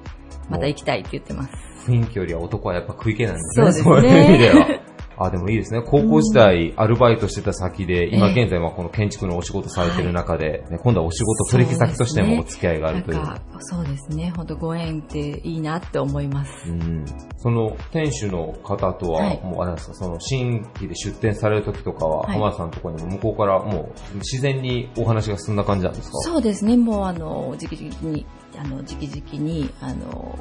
また行きたいって言ってます。雰囲気よりは男はやっぱ食い気なんですね。そうですねいう意味では。あ、でもいいですね。高校時代、アルバイトしてた先で、今現在はこの建築のお仕事されてる中で、ね今度はお仕事取引先としてもお付き合いがあるという。そうですね。本当ご縁っていいなって思います。うんその店主の方とは、はいもうあれですか、その新規で出店される時とかは、はい浜田さんのところにも向こうからもう自然にお話が進んだ感じなんですか？そうですね。もう、あの、直々に、あの、直々に、あの、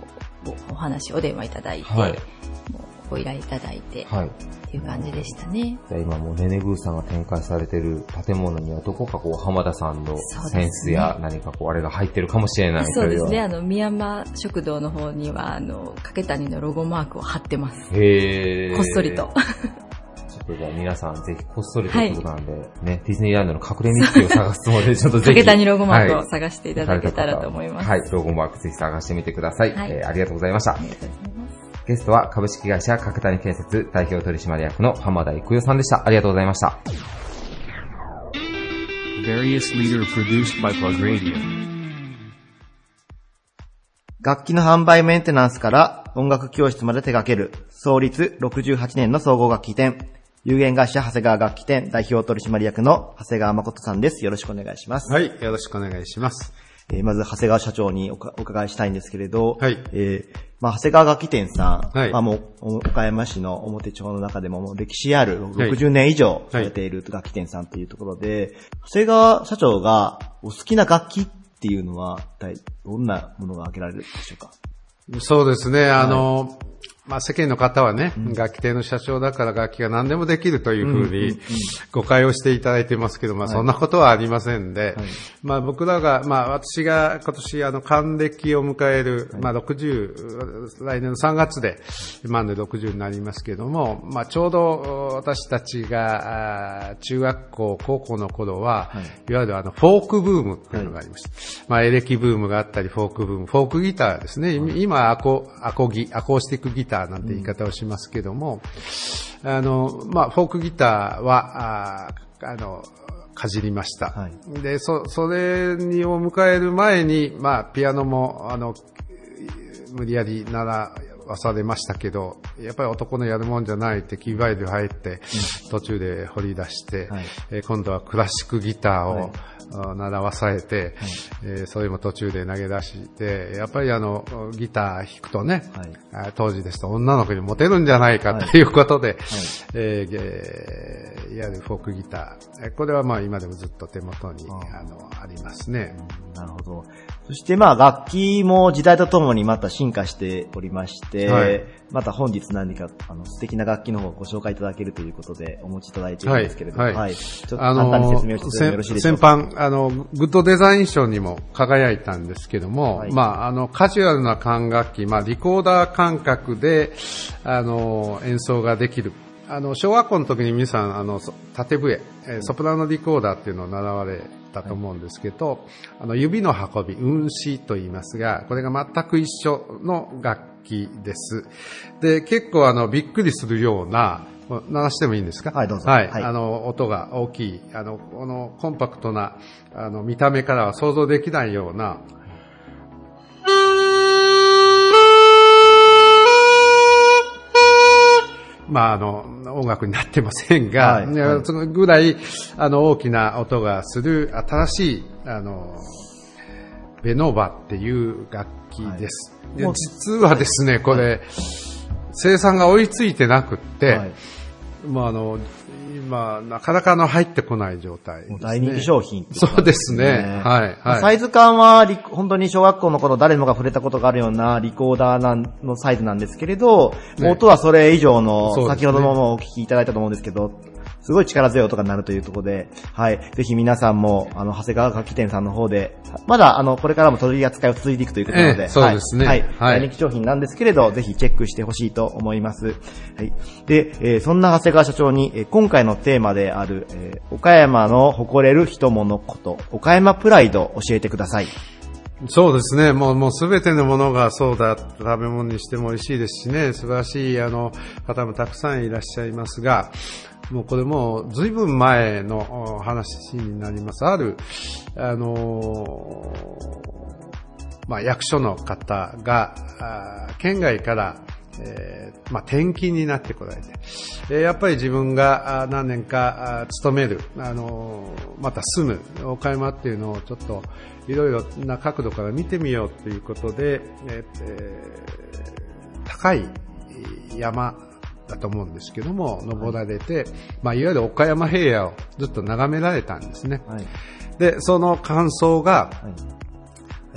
おお話、お電話いただいて、はいもうご依頼いただいて、はい。っていう感じでしたね。じゃあ今もうネネグーさんが展開されてる建物にはどこかこう浜田さんのセンスや何かこうあれが入ってるかもしれないというよそうですね。あの、宮山食堂の方には、あの、掛谷のロゴマークを貼ってます。へーこっそりと。ちょっとじゃあ皆さんぜひこっそりということなんで、ね、ディズニーランドの隠れ道を探すつもりでちょっとぜひ。掛谷ロゴマークをはい探していただけたらと思います。はい、ロゴマークぜひ探してみてください。はいえーありがとうございましたあ。りがとうございます。ゲストは株式会社角谷建設代表取締役の浜田育代さんでした。ありがとうございました。Various leader produced by Plug Radio. 楽器の販売メンテナンスから音楽教室まで手掛ける創立68年の総合楽器店有限会社長谷川楽器店代表取締役の長谷川誠さんです。よろしくお願いします。はい、よろしくお願いします。えーまず、長谷川社長にお伺いしたいんですけれど、はい。えーまあ、長谷川楽器店さん、はい。まあ、もう、お岡山市の表町の中でももう歴史あるはい。60年以上されている楽器店さんというところで、長谷川社長がお好きな楽器っていうのは、一体どんなものが挙げられるでしょうか？そうですね、あの、まあ、世間の方はね、楽器店の社長だから楽器が何でもできるというふうに誤解をしていただいてますけど、まあ、そんなことはありませんで、まあ、僕らが、まあ、私が今年、あの、還暦を迎える、まあ、60、来年の3月で、満で60になりますけども、まあ、ちょうど私たちが、中学校、高校の頃は、い、わゆるあの、フォークブームっていうのがありました。まあ、エレキブームがあったり、フォークブーム、フォークギターですね。今、アコ、アコギ、アコースティックギターなんて言い方をしますけども、あの、まあ、フォークギターは、あーあの、かじりました。はい。で、そ、それにを迎える前に、まあ、ピアノも、あの、無理やり習わされましたけど、やっぱり男のやるもんじゃないってキーバイル入って、途中で掘り出して、はい。えー今度はクラシックギターを、はい。あ習わされて、えーそれも途中で投げ出して、やっぱりあの、ギター弾くとね、はいあ当時ですと女の子にモテるんじゃないかということで、はいえーえーいわゆるフォークギター。えーこれはまあ今でもずっと手元にああのありますね。なるほど。そしてまあ楽器も時代とともにまた進化しておりまして、はいまた本日何かあの素敵な楽器の方をご紹介いただけるということでお持ちいただいているんですけれども、はい。はい。ちょっと簡単に説明してよろしいでしょ先うか。般、あの、グッドデザイン賞にも輝いたんですけども、はい。まあ、あの、カジュアルな管楽器、まあ、リコーダー感覚で、あの、演奏ができる。あの、小学校の時に皆さん、あの、そ縦笛、えーソプラノリコーダーっていうのを習われたと思うんですけど、あの、指の運び、運指と言いますが、これが全く一緒の楽器です。で、結構あの、びっくりするような、鳴らしてもいいんですか？はいどうぞ。はい。はい。あの、音が大きい、あの、このコンパクトな、あの、見た目からは想像できないような、まあ、あの、音楽になってませんが、はい。はい。そのぐらい、あの、大きな音がする新しい、あの、ベノーバっていう楽器です。でもう実はですね、これ、生産が追いついてなくって、はいまあ、あの、今、なかなかあの入ってこない状態です、ね。大人気商品っていそうですね。はい、はい。サイズ感はリ、本当に小学校の頃誰もが触れたことがあるようなリコーダーなんのサイズなんですけれど、ね音はそれ以上の、先ほどもお聞きいただいたと思うんですけど、すごい力強い音が鳴るというところで、はい。ぜひ皆さんも、あの、長谷川楽器店さんの方で、まだ、あの、これからも取り扱いを続いていくということなので、ええそうですねはい。はい人気商品なんですけれど、ぜひチェックしてほしいと思います。はい。で、えーそんな長谷川社長に、えー今回のテーマである、えー岡山の誇れる人物こと、岡山プライドを教えてください。そうですね。もう、もうすべてのものがそうだ、食べ物にしても美味しいですしね、素晴らしい、あの、方もたくさんいらっしゃいますが、もうこれもう、ずいぶん前の話になります。ある、あのーまあ、役所の方が、県外から、えーまあ、転勤になってこられて、えやっぱり自分が何年か勤める、あのまた住む岡山っていうのをちょっといろいろな角度から見てみようということで、えーえー高い山だと思うんですけども、登られて、まあ、いわゆる岡山平野をずっと眺められたんですね。はい。で、その感想が、はい。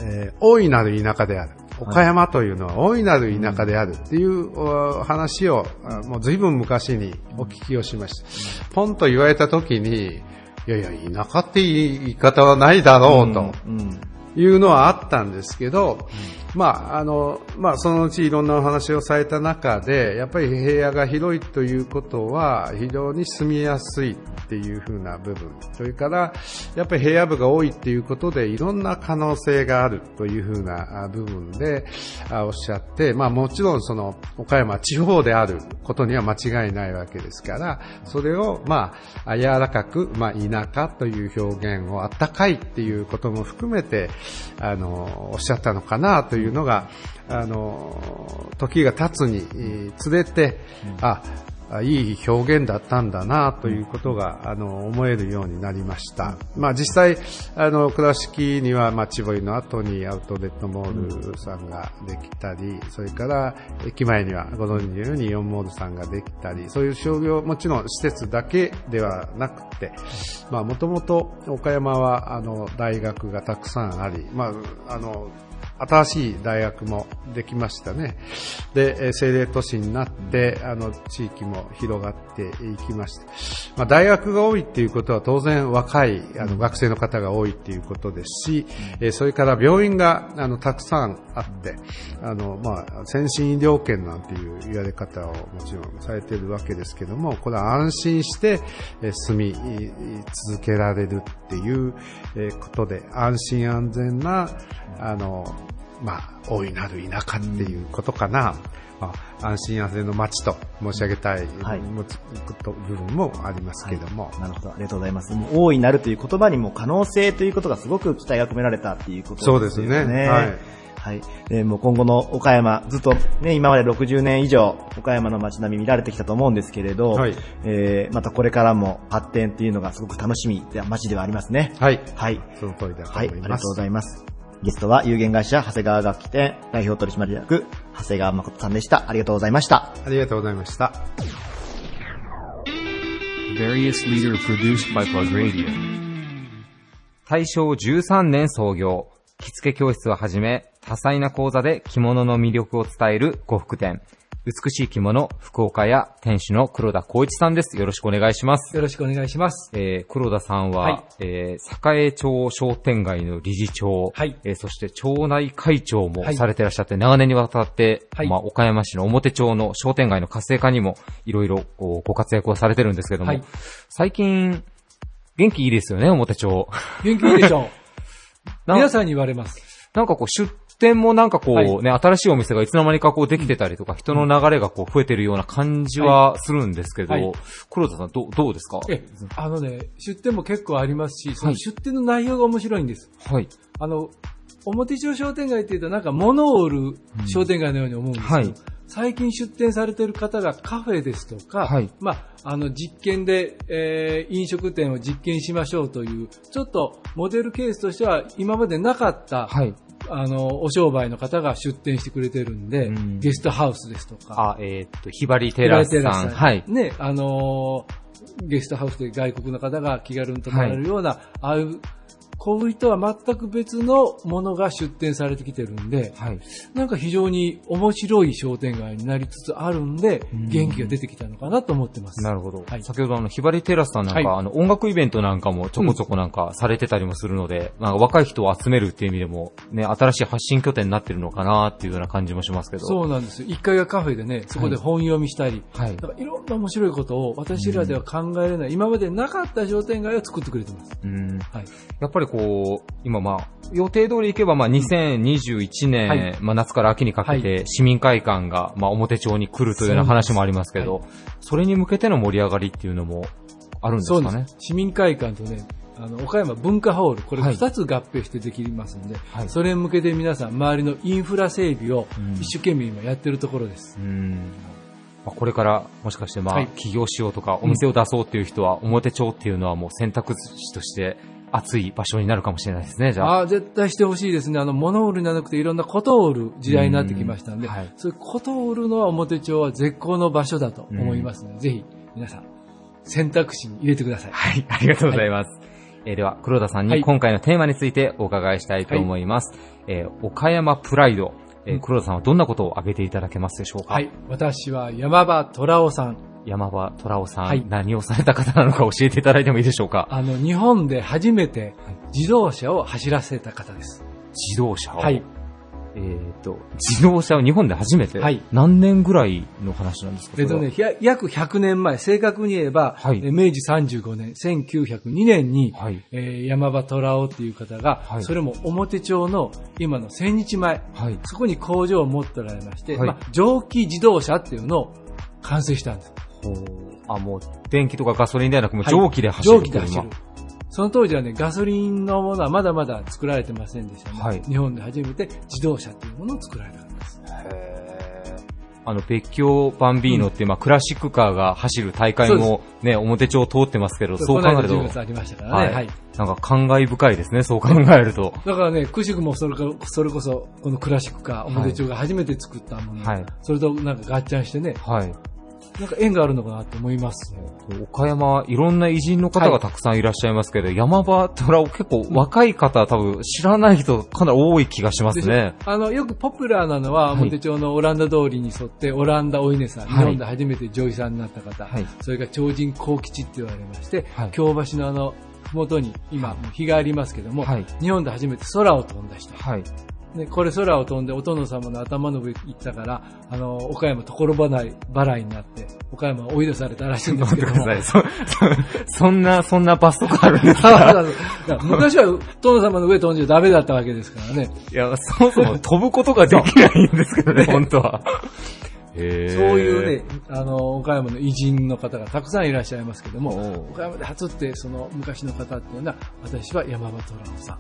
えー大いなる田舎である。岡山というのは大いなる田舎であるっていうお話を、あもう随分昔にお聞きをしました。ポンと言われた時に、いやいや、田舎って言い方はないだろうと。うん。いうのはあったんですけど、まあ、あの、まあ、そのうちいろんなお話をされた中で、やっぱり平野が広いということは、非常に住みやすいっていうふうな部分。それから、やっぱり平野部が多いっていうことで、いろんな可能性があるというふうな部分でおっしゃって、まあ、もちろんその、岡山地方であることには間違いないわけですから、それを、まあ、柔らかく、まあ、田舎という表現をあったかいっていうことも含めて、あの、おっしゃったのかなというのが、あの、時が経つにえーつれて、あ、あいい表現だったんだなということが、あの、思えるようになりました。まあ実際、あの、倉敷には、まあ、千堀の後にアウトレットモールさんができたり、それから駅前にはご存知のようにイオンモールさんができたり、そういう商業、もちろん施設だけではなくて、まあもともと岡山は、あの、大学がたくさんあり、まあ、あの、新しい大学もできましたね。で、えー政令都市になって、あの、地域も広がっていきました。まあ、大学が多いっていうことは当然若い、あの、学生の方が多いっていうことですし、えーそれから病院が、あの、たくさんあって、あの、まあ、先進医療圏なんていう言われ方をもちろんされているわけですけども、これは安心して、えー住み続けられるっていうえーことで、安心安全な、あの、まあ、大いなる田舎っていうことかな。まあ、安心安全の街と申し上げたい、はいもつこと部分もありますけども。なるほど、ありがとうございます。もう大いなるという言葉にも可能性ということがすごく期待が込められたっていうことそうですねはいはい。でもう今後の岡山、ずっとね、今まで60年以上、岡山の街並み見られてきたと思うんですけれど、はいえー、またこれからも発展っていうのがすごく楽しみな街ではありますね。はい。はい。その通りだとはい、思います。ありがとうございます。ゲストは有限会社長谷川楽器店代表取締役長谷川誠さんでした。ありがとうございました。ありがとうございました。Various leader produced by Plug Radio. 大正13年創業、着付け教室をはじめ、多彩な講座で着物の魅力を伝える呉服店。美しい着物、福岡屋店主の黒田光一さんです。よろしくお願いします。よろしくお願いします。えー、黒田さんは、はいえー、栄町商店街の理事長、はいえーそして町内会長もはいされてらっしゃって、長年にわたって、はいまあ、岡山市の表町の商店街の活性化にもいろいろこうご活躍をされてるんですけども、はい最近、元気いいですよね、表町。元気いいでしょう。な皆さんに言われます。なんかこう出店もなんかこうはい。ね、新しいお店がいつの間にかこうできてたりとか、人の流れがこう増えてるような感じはするんですけど、はい。黒田さんどうどうですか？え、あのね、出店も結構ありますし、その出店の内容が面白いんです。はい。あの、表町商店街っていうとなんか物を売る商店街のように思うんですけど、はい。最近出店されてる方がカフェですとか、はい。まあ、あの実験で、えー飲食店を実験しましょうという、ちょっとモデルケースとしては今までなかった、はい。あの、お商売の方が出店してくれてるんで、うんゲストハウスですとか、あ、えーっと、ひばりテラスさん。はい。ね、あのーゲストハウスで外国の方が気軽に泊まれるような、ああいう、こういう人は全く別のものが出店されてきてるんで、はい。なんか非常に面白い商店街になりつつあるんで、元気が出てきたのかなと思ってます。なるほど。はい先ほどあの、ひばりテラスさんなんか、はいあの、音楽イベントなんかもちょこちょこなんかされてたりもするので、なんか若い人を集めるっていう意味でも、ね、新しい発信拠点になってるのかなっていうような感じもしますけど。そうなんですよ。1階がカフェでね、そこで本読みしたり、はいいろんな面白いことを私らでは考えれない、今までなかった商店街を作ってくれてます。うん。はい。やっぱりこう、今まあ、予定通り行けばまあ2021年、はい。まあ夏から秋にかけて市民会館がまあ表町に来るというような話もありますけど、それに向けての盛り上がりっていうのもあるんですかね？市民会館とね、あの、岡山文化ホール、これはい。二つ合併してできますんで、はい。それに向けて皆さん、周りのインフラ整備をうん。一生懸命今やってるところです。うん。まあ、これからもしかしてまはい。あ起業しようとかお店を出そうっていう人は表町っていうのはもう選択肢として熱い場所になるかもしれないですね、じゃあ。ああ、絶対してほしいですね。あの、物を売るんじゃなくていろんなことを売る時代になってきましたんで、うんはいそういうことを売るのは表町は絶好の場所だと思いますので、ぜひ皆さん、選択肢に入れてください。はい、ありがとうございます。えーでは、黒田さんはいに今回のテーマについてお伺いしたいと思います。えー岡山プライド。えー黒田さんはどんなことを挙げていただけますでしょうか？はい。私は山場虎夫さん。山場虎夫さん、はい何をされた方なのか教えていただいてもいいでしょうか？あの、日本で初めて自動車を走らせた方です。自動車を？はい。えっ、と、自動車を日本で初めて、はい何年ぐらいの話なんですかえっとね、約100年前、正確に言えば、はいえ明治35年、1902年に、はいえー山場虎夫っていう方が、はいそれも表町の今の千日前、はい。そこに工場を持っておられまして、はいまあ、蒸気自動車っていうのを完成したんです。あ、もう、電気とかガソリンではなく、もうはい蒸気で走る、蒸気で走る。その当時はね、ガソリンのものはまだまだ作られてませんでしたね。はい日本で初めて自動車っていうものを作られたんです。あの、別居バンビーノっていう、まあ、クラシックカーが走る大会もね、表帳通ってますけど、そう考えると。この間10月ありましたからね。はい。なんか感慨深いですね、そう考えると。だからね、くしくもそれかそれこそ、このクラシックカー、表帳が初めて作ったもの、はい、それとなんかガッチャンしてね、はい。なんか縁があるのかなと思います。ね。岡山はいろんな偉人の方がたくさんいらっしゃいますけど、はい、山場虎を結構若い方多分知らない人かなり多い気がしますね。あの、よくポピュラーなのは、表町のオランダ通りに沿って、オランダお稲さん、日本で初めて女医さんになった方、はい、それから超人幸吉って言われまして、はい、京橋のあの、ふもとに今、日がありますけども、はい、日本で初めて空を飛んだ人。はい、で、これ空を飛んでお殿様の頭の上行ったから、あの、岡山所払い、払いになって、岡山追い出されたらしいんですけど。そ、そんな、そんなバスとかあるんですか？昔は殿様の上飛んじゃダメだったわけですからね。いや、そもそも飛ぶことができないんですけどね、本当は。そういうね、あの、岡山の偉人の方がたくさんいらっしゃいますけども、岡山で初って、その昔の方っていうのは、私は山場虎さん。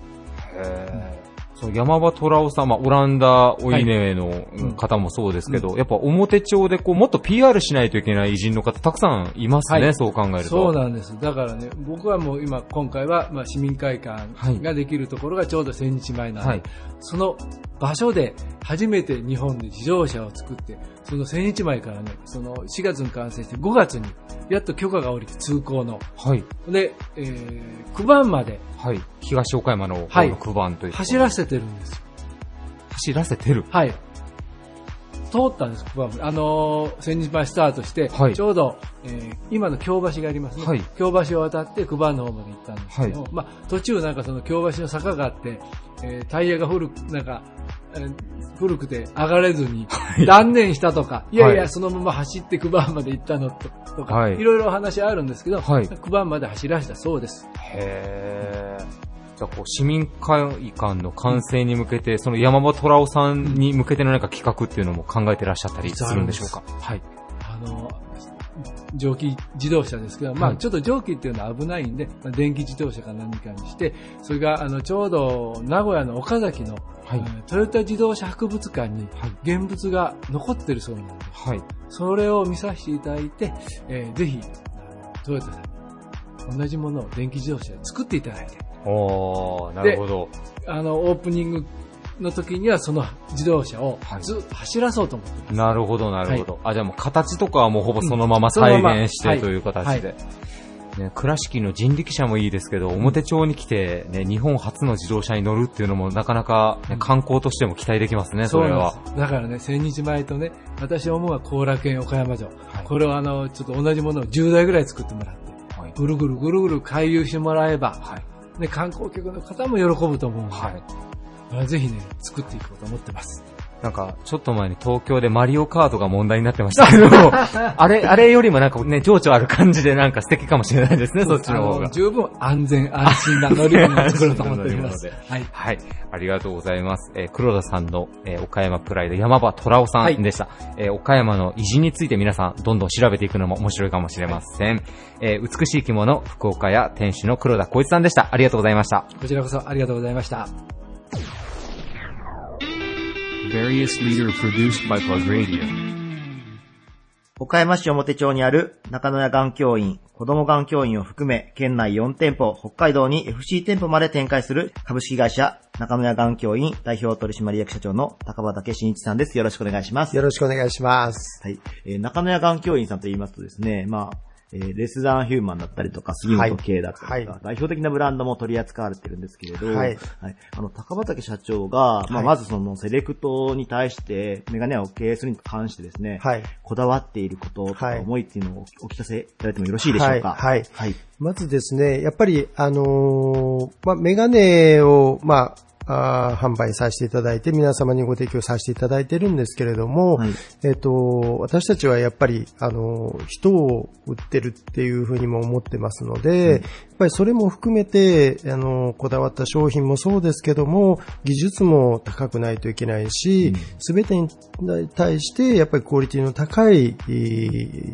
へーそう山場虎尾さん、まあ、オランダお稲の方もそうですけど、はいうん、やっぱ表町でこう、もっと PR しないといけない偉人の方たくさんいますね、はい、そう考えると。そうなんです。だからね、僕はもう今、今回は、まあ、市民会館ができるところがちょうど1000日前なので、はい、その場所で初めて日本で自動車を作って、その1000日前からね、その4月に完成して5月にやっと許可が下りて通行の。はい。で、えー、九番まで。はい。東岡山の方の九番という、はい、走らせてるんですよ。走らせてる？はい。通ったんです、九番あのー、千日前スタートして、はい、ちょうど、えー、今の京橋がありますね。はい、京橋を渡って九番の方まで行ったんですけど、はい、まあ、途中なんかその京橋の坂があって、えー、タイヤが古く、なんか、古くて上がれずに断念したとか、い、やいや、そのまま走って九番まで行ったのとか、はい、いろいろ話あるんですけど、はい、九番まで走らせたそうです。へー。じゃあこう市民会館の完成に向けて、その山本虎夫さんに向けての何か企画っていうのも考えてらっしゃったりす。るんでしょうか？はい。あの、蒸気自動車ですけど、まあちょっと蒸気っていうのは危ないんで、まあ、電気自動車か何かにして、それがあのちょうど名古屋の岡崎の、はい、トヨタ自動車博物館に現物が残ってるそうなんで、はい、それを見させていただいて、えー、ぜひトヨタさんに同じものを電気自動車で作っていただいて、おなるほど。あの、オープニングの時にはその自動車をずっと走らそうと思ってます。はい、なるほど、なるほど、はい、あ、じゃあもう形とかはもうほぼそのまま再現して、という形で。ね、倉敷の人力車もいいですけど、表町に来て、ね、日本初の自動車に乗るっていうのもなかなか、ね、観光としても期待できますね、それは。だからね、千日前とね、私思うは後楽園岡山城。はい、これをあの、ちょっと同じものを10台ぐらい作ってもらって、はい、ぐるぐるぐるぐる回遊してもらえば、はい、ね、観光客の方も喜ぶと思うので、はいぜひね、作っていこうと思ってます。なんか、ちょっと前に東京でマリオカートが問題になってましたけど、あれ、あれよりもなんかね、情緒ある感じでなんか素敵かもしれないですね、そっちの方が。十分安全安心な乗り物を作ろうと思っております。はい。はい。ありがとうございます。えー、黒田さんの、えー、岡山プライド山場虎尾さんでした。はい、えー、岡山の偉人について皆さん、どんどん調べていくのも面白いかもしれません。はい、えー、美しい着物、福岡や店主の黒田光一さんでした。ありがとうございました。こちらこそありがとうございました。Various leader produced by Plug Radio. 岡山市表町にある中野屋眼教員、子供眼教員を含め、県内4店舗、北海道に FC 店舗まで展開する株式会社中野屋眼教員代表取締役社長の高畑慎一さんです。よろしくお願いします。よろしくお願いします。はい。えー、中野屋眼教員さんと言いますとですね、まあ、えー、レスザンヒューマンだったりとか、杉本系だったりとか、はい、代表的なブランドも取り扱われてるんですけれど、はい。はい、あの、高畑社長が、まあ、まずそのセレクトに対して、メガネを経営するに関してですね、はい。こだわっていることとか思いっていうのをお聞かせいただいてもよろしいでしょうか？はい。はい。まずですね、やっぱり、あのー、まあ、メガネを、まあ、あ販売させていただいて、皆様にご提供させていただいてるんですけれども、はい、えっ、と、私たちはやっぱり、あの、人を売ってるっていうふうにも思ってますので、ぱりそれも含めて、あの、こだわった商品もそうですけども、技術も高くないといけないし、す、べ、てに対して、やっぱりクオリティの高い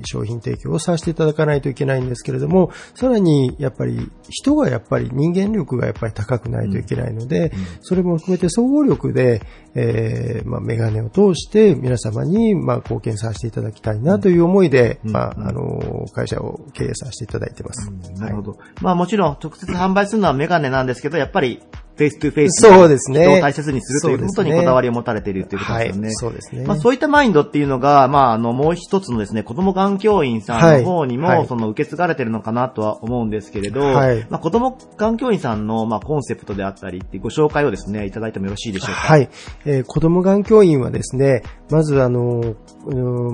商品提供をさせていただかないといけないんですけれども、さらに、やっぱり人がやっぱり人間力がやっぱり高くないといけないので、それも含めて総合力で、えー、まあ、メガネを通して皆様に、まあ、貢献させていただきたいなという思いで、まあ、あの、会社を経営させていただいてます。なるほど。まあ、もちろん、直接販売するのはメガネなんですけど、やっぱり、フェイストゥフェイスそうですね。人を大切にするということにこだわりを持たれているということですよね。はい、そうですね。まあそういったマインドっていうのが、まああのもう一つのですね、子供眼鏡院さんの方にも、はい、その受け継がれてるのかなとは思うんですけれど、はい、まあ子供眼鏡院さんのまあコンセプトであったりってご紹介をですね、いただいてもよろしいでしょうか？はい。えー、子供環境員はですね、まずあの、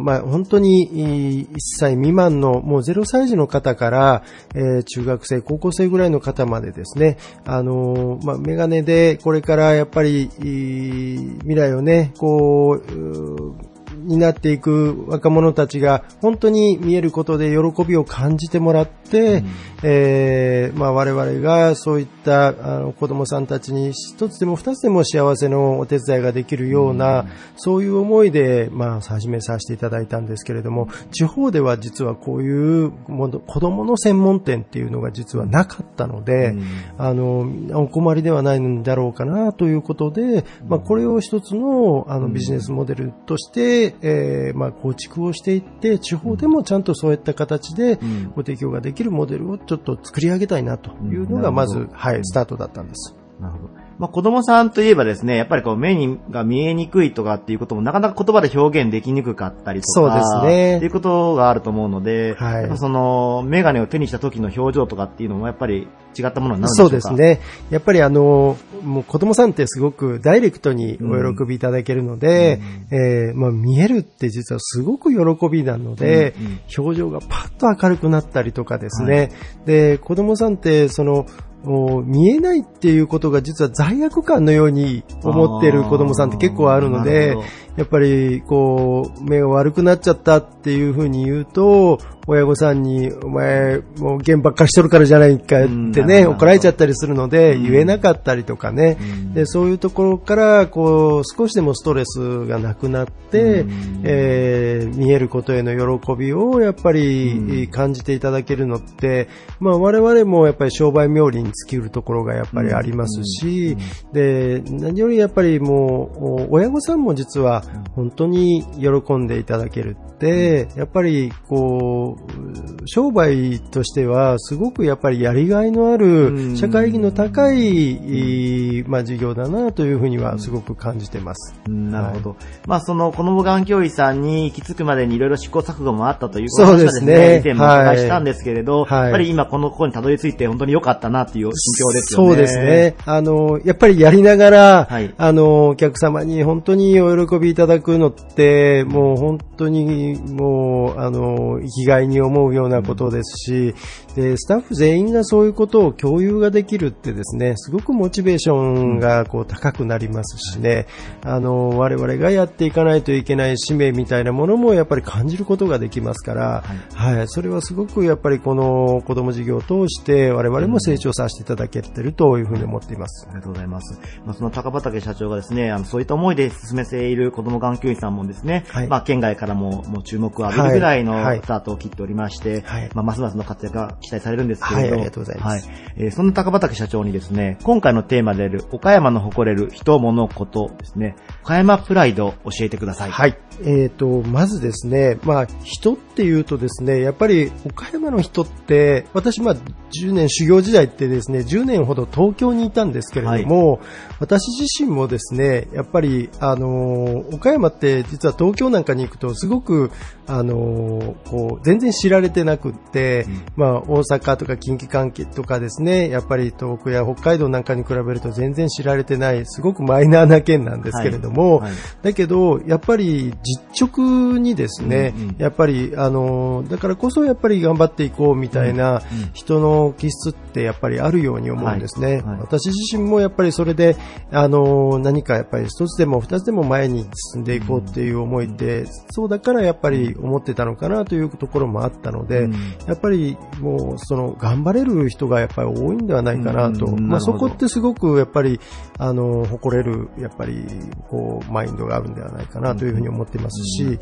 まあ本当に1歳未満のもう0歳児の方から、え、中学生、高校生ぐらいの方までですね、あの、まあメガネでこれからやっぱり、未来をね、こう、になっていく若者たちが本当に見えることで喜びを感じてもらって、うん、えー、まあ、我々がそういったあの子供さんたちに一つでも二つでも幸せのお手伝いができるような、うん、そういう思いで、まあ、始めさせていただいたんですけれども、地方では実はこういうもの子供の専門店っていうのが実はなかったので、うん、あの、お困りではないんだろうかなということで、まあ、これを一つのあのビジネスモデルとして、えー、まあ、構築をしていって、地方でもちゃんとそういった形でご提供ができるモデルをちょっと作り上げたいなというのが、まず、はい、スタートだったんです。なるほど。まあ、子供さんといえばですね、やっぱりこう目にが見えにくいとかっていうこともなかなか言葉で表現できにくかったりとか、そうですね。っていうことがあると思うので、はい。その、メガネを手にした時の表情とかっていうのもやっぱり違ったものになるんでしょうか？そうですね。やっぱりあの、もう子供さんってすごくダイレクトにお喜びいただけるので、うん、えー、まあ見えるって実はすごく喜びなので、うんうん、表情がパッと明るくなったりとかですね。はい、で、子供さんってその、見えないっていうことが実は罪悪感のように思ってる子供さんって結構あるので、やっぱりこう、目が悪くなっちゃったっていうふうに言うと、親御さんに、お前、もうゲばっかりしとるからじゃないかってね、怒られちゃったりするので、言えなかったりとかね、で、そういうところから、こう、少しでもストレスがなくなって、えー、見えることへの喜びをやっぱり感じていただけるのって、まあ我々もやっぱり商売冥利に尽きるところがやっぱりありますし、で、何よりやっぱりもう、親御さんも実は本当に喜んでいただけるって、やっぱりこう、商売としてはすごくやっぱりやりがいのある、社会意義の高い、まあ、事業だなというふうにはすごく感じてます。なるほど。はい、まあ、その、この無眼教医さんに行き着くまでにいろいろ試行錯誤もあったということをですね、以前もお伺いしたんですけれど、はい、やっぱり今このここにたどり着いて本当に良かったなっていう心境ですよね。そうですね。あの、やっぱりやりながら、はい、あの、お客様に本当にお喜びいただくのって、もう本当にもう、あの、生きがいに思うようなことですし、で、スタッフ全員がそういうことを共有ができるってですね、すごくモチベーションがこう高くなりますしね、あの、我々がやっていかないといけない使命みたいなものもやっぱり感じることができますから、はい、はい、それはすごくやっぱりこの子供事業を通して我々も成長させていただけてるというふうに思っています。ありがとうございます。まあ、その高畑社長がですね、あの、そういった思いで進めている子供眼球医さんもですね、はい、まあ、県外からももう注目を浴びるぐらいのスタートを切っておりまして、はい、まあ、ますますの活躍が期待されるんですけれど、はい、ありがとうございます。はい。えー、そんな高畑社長にですね、今回のテーマである岡山の誇れる人物ことですね、岡山プライドを教えてください。はい。えっ、ー、と、まずですね、まあ、人っていうとですね、やっぱり岡山の人って、私まあ、10年修行時代ってですね、10年ほど東京にいたんですけれども、はい、私自身もですね、やっぱり、あの、岡山って実は東京なんかに行くとすごく、あの、こう、全然知られてなくって、うん、まあ、大阪とか近畿関係とかですね、やっぱり東北や北海道なんかに比べると全然知られてない、すごくマイナーな県なんですけれども、はい。はい、だけど、やっぱり実直にですね、うんうん、やっぱり、あの、だからこそやっぱり頑張っていこうみたいな人の気質ってやっぱりあるように思うんですね。はい、私自身もやっぱりそれで、あの、何かやっぱり一つでも二つでも前に進んでいこうっていう思いって、そうだからやっぱり思ってたのかなというところもあったので、で、やっぱりもうその頑張れる人がやっぱり多いんではないかなと。まあそこってすごくやっぱり、あの、誇れる、やっぱり、こう、マインドがあるんではないかなというふうに思ってますし、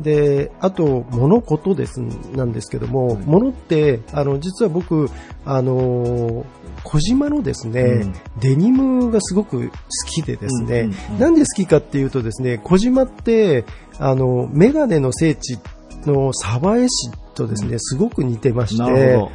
で、あと、物事です、なんですけども、物って、あの、実は僕、あの、小島のですね、うん、デニムがすごく好きでですね、なんで好きかっていうとですね、小島って、あの、メガネの聖地の鯖江市とですね、すごく似てまして、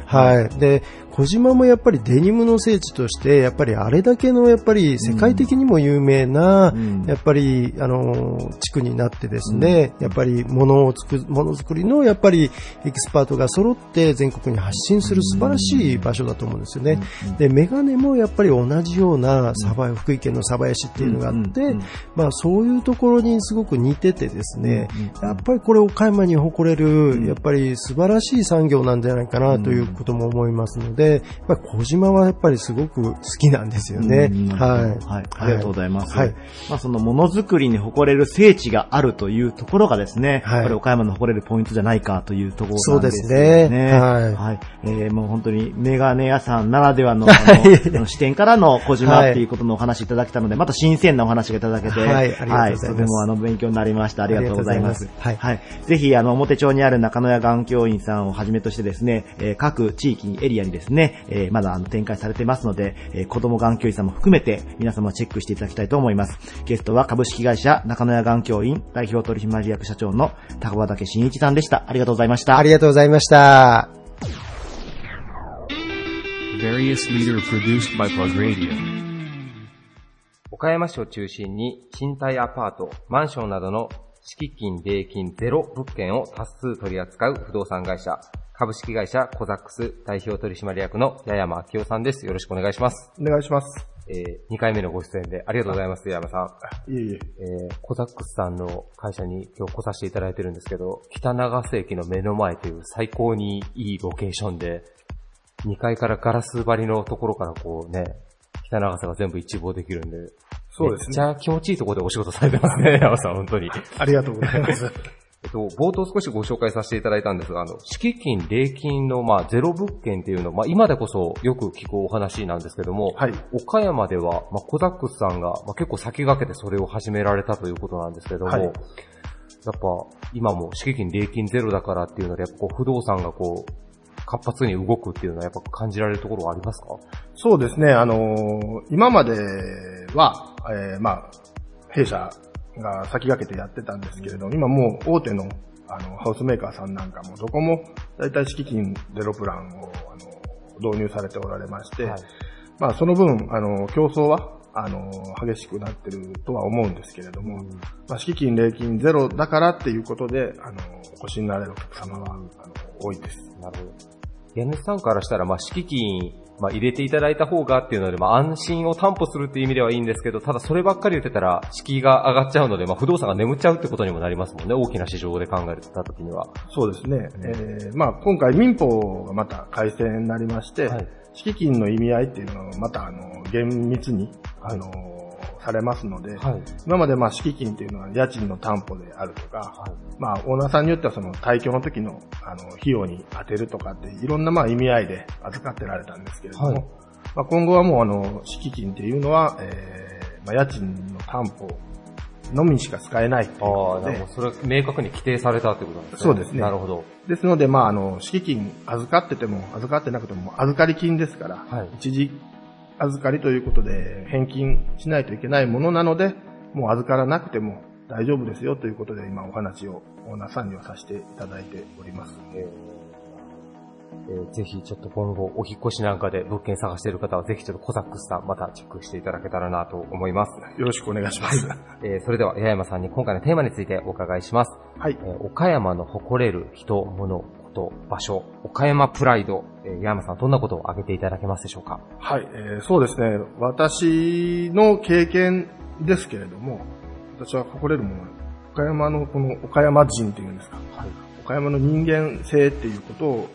はい。で、小島もやっぱりデニムの聖地として、やっぱりあれだけのやっぱり世界的にも有名な、やっぱり、あの、地区になってですね、やっぱり物を作る、ものづくりのやっぱりエキスパートが揃って全国に発信する素晴らしい場所だと思うんですよね。で、メガネもやっぱり同じような鯖江、福井県の鯖江市っていうのがあって、まあそういうところにすごく似ててですね、やっぱりこれ岡山に誇れる、やっぱり素晴らしい産業なんじゃないかなということも思いますので、で、まあ、小島はやっぱりすごく好きなんですよね。はい。はい。ありがとうございます。はい。まあ、そのものづくりに誇れる聖地があるというところがですね、はい。これ岡山の誇れるポイントじゃないかというところなんですね。そうですね。はい。はい。えー、もう本当にメガネ屋さんならではの、あの、視点からの小島っていうことのお話いただけたので、また新鮮なお話がいただけて、はい。ありがとうございます。はい。とてもあの、勉強になりました。ありがとうございます。はい。はい。ぜひ、あの、表町にある中野屋眼教員さんをはじめとしてですね、えー、各地域、エリアにですね、えー、まだあの展開されてますので、えー、子供眼教員さんも含めて皆様チェックしていただきたいと思います。ゲストは株式会社中野屋眼教員代表取締役社長の高畑慎一さんでした。ありがとうございました。ありがとうございました。岡山市を中心に賃貸アパート、マンションなどの敷金、礼金ゼロ物件を多数取り扱う不動産会社、株式会社コザックス代表取締役の八山明夫さんです。よろしくお願いします。お願いします。えー、2回目のご出演でありがとうございます、八山さん。いえいえ。えー、コザックスさんの会社に今日来させていただいてるんですけど、北長瀬駅の目の前という最高にいいロケーションで、2階からガラス張りのところからこうね、北長瀬が全部一望できるんで、そうですね。めっちゃ気持ちいいところでお仕事されてますね、山さん、本当に。ありがとうございます。えっと、冒頭少しご紹介させていただいたんですが、あの、敷金、礼金の、まあ、ゼロ物件っていうの、まあ、今でこそよく聞くお話なんですけども、はい。岡山では、まあ、コザックスさんが、まあ、結構先駆けてそれを始められたということなんですけども、はい。やっぱ、今も敷金、礼金ゼロだからっていうので、やっぱこう、不動産がこう、活発に動くっていうのはやっぱ感じられるところはありますか？そうですね、あのー、今までは、えー、まあ、弊社が先駆けてやってたんですけれど、今もう大手のあのハウスメーカーさんなんかもどこも大体敷金ゼロプランをあの導入されておられまして、はい、まあその分、あの、競争はあの、激しくなってるとは思うんですけれども、うん、まあ、敷金、礼金ゼロだからっていうことで、あの、お越しになれるお客様は、あの、多いです。なるほど。家主さんからしたら、まあ、敷金まあ、入れていただいた方がっていうので、まあ、安心を担保するっていう意味ではいいんですけど、ただそればっかり言ってたら、敷居が上がっちゃうので、まあ、不動産が眠っちゃうってことにもなりますもんね、大きな市場で考えた時には。そうですね。えー、まあ、今回民法がまた改正になりまして、はい、敷金の意味合いっていうのをまた、あの、厳密に、あの、されますので、はい、今までまあ敷金というのは家賃の担保であるとか、はい、まあオーナーさんによってはその退去の時のあの費用に当てるとかっていろんなまあ意味合いで預かってられたんですけれども、はい、まあ、今後はもうあの敷金っていうのは、えーまあ、家賃の担保のみしか使えないいああ、なるほど。それは明確に規定されたってことなんですね。そうですね。なるほど。ですので、まあ、あの、敷金預かってても、預かってなくても、預かり金ですから、はい、一時預かりということで返金しないといけないものなので、もう預からなくても大丈夫ですよということで今お話をオーナーさんにはさせていただいております。えー、ぜひちょっと今後お引越しなんかで物件探している方はぜひちょっとコザックスさんまたチェックしていただけたらなと思います。よろしくお願いします。はい、えー、それでは八山さんに今回のテーマについてお伺いします。はい。えー、岡山の誇れる人、物、こと場所、岡山プライド、えー、山さんどんなことを挙げていただけますでしょうか？はい、えー、そうですね。私の経験ですけれども、私は誇れるものは、岡山のこの岡山人というんですか、はい、岡山の人間性っていうことを、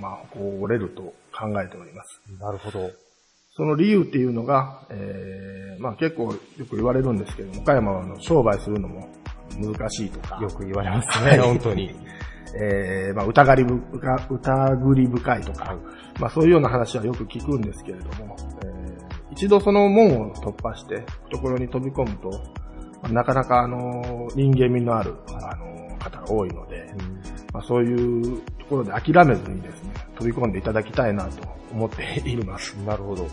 まあ、誇れると考えております。なるほど。その理由っていうのが、えー、まあ結構よく言われるんですけど岡山はあの商売するのも難しいとか。よく言われますね、本当に。えー、まあ、疑りぶ、疑り深いとか、まあ、そういうような話はよく聞くんですけれども、えー、一度その門を突破して、懐に飛び込むと、まあ、なかなかあの、人間味のある、あの、方が多いので、うん、まあ、そういうところで諦めずにですね、飛び込んでいただきたいなと思っています。なるほど。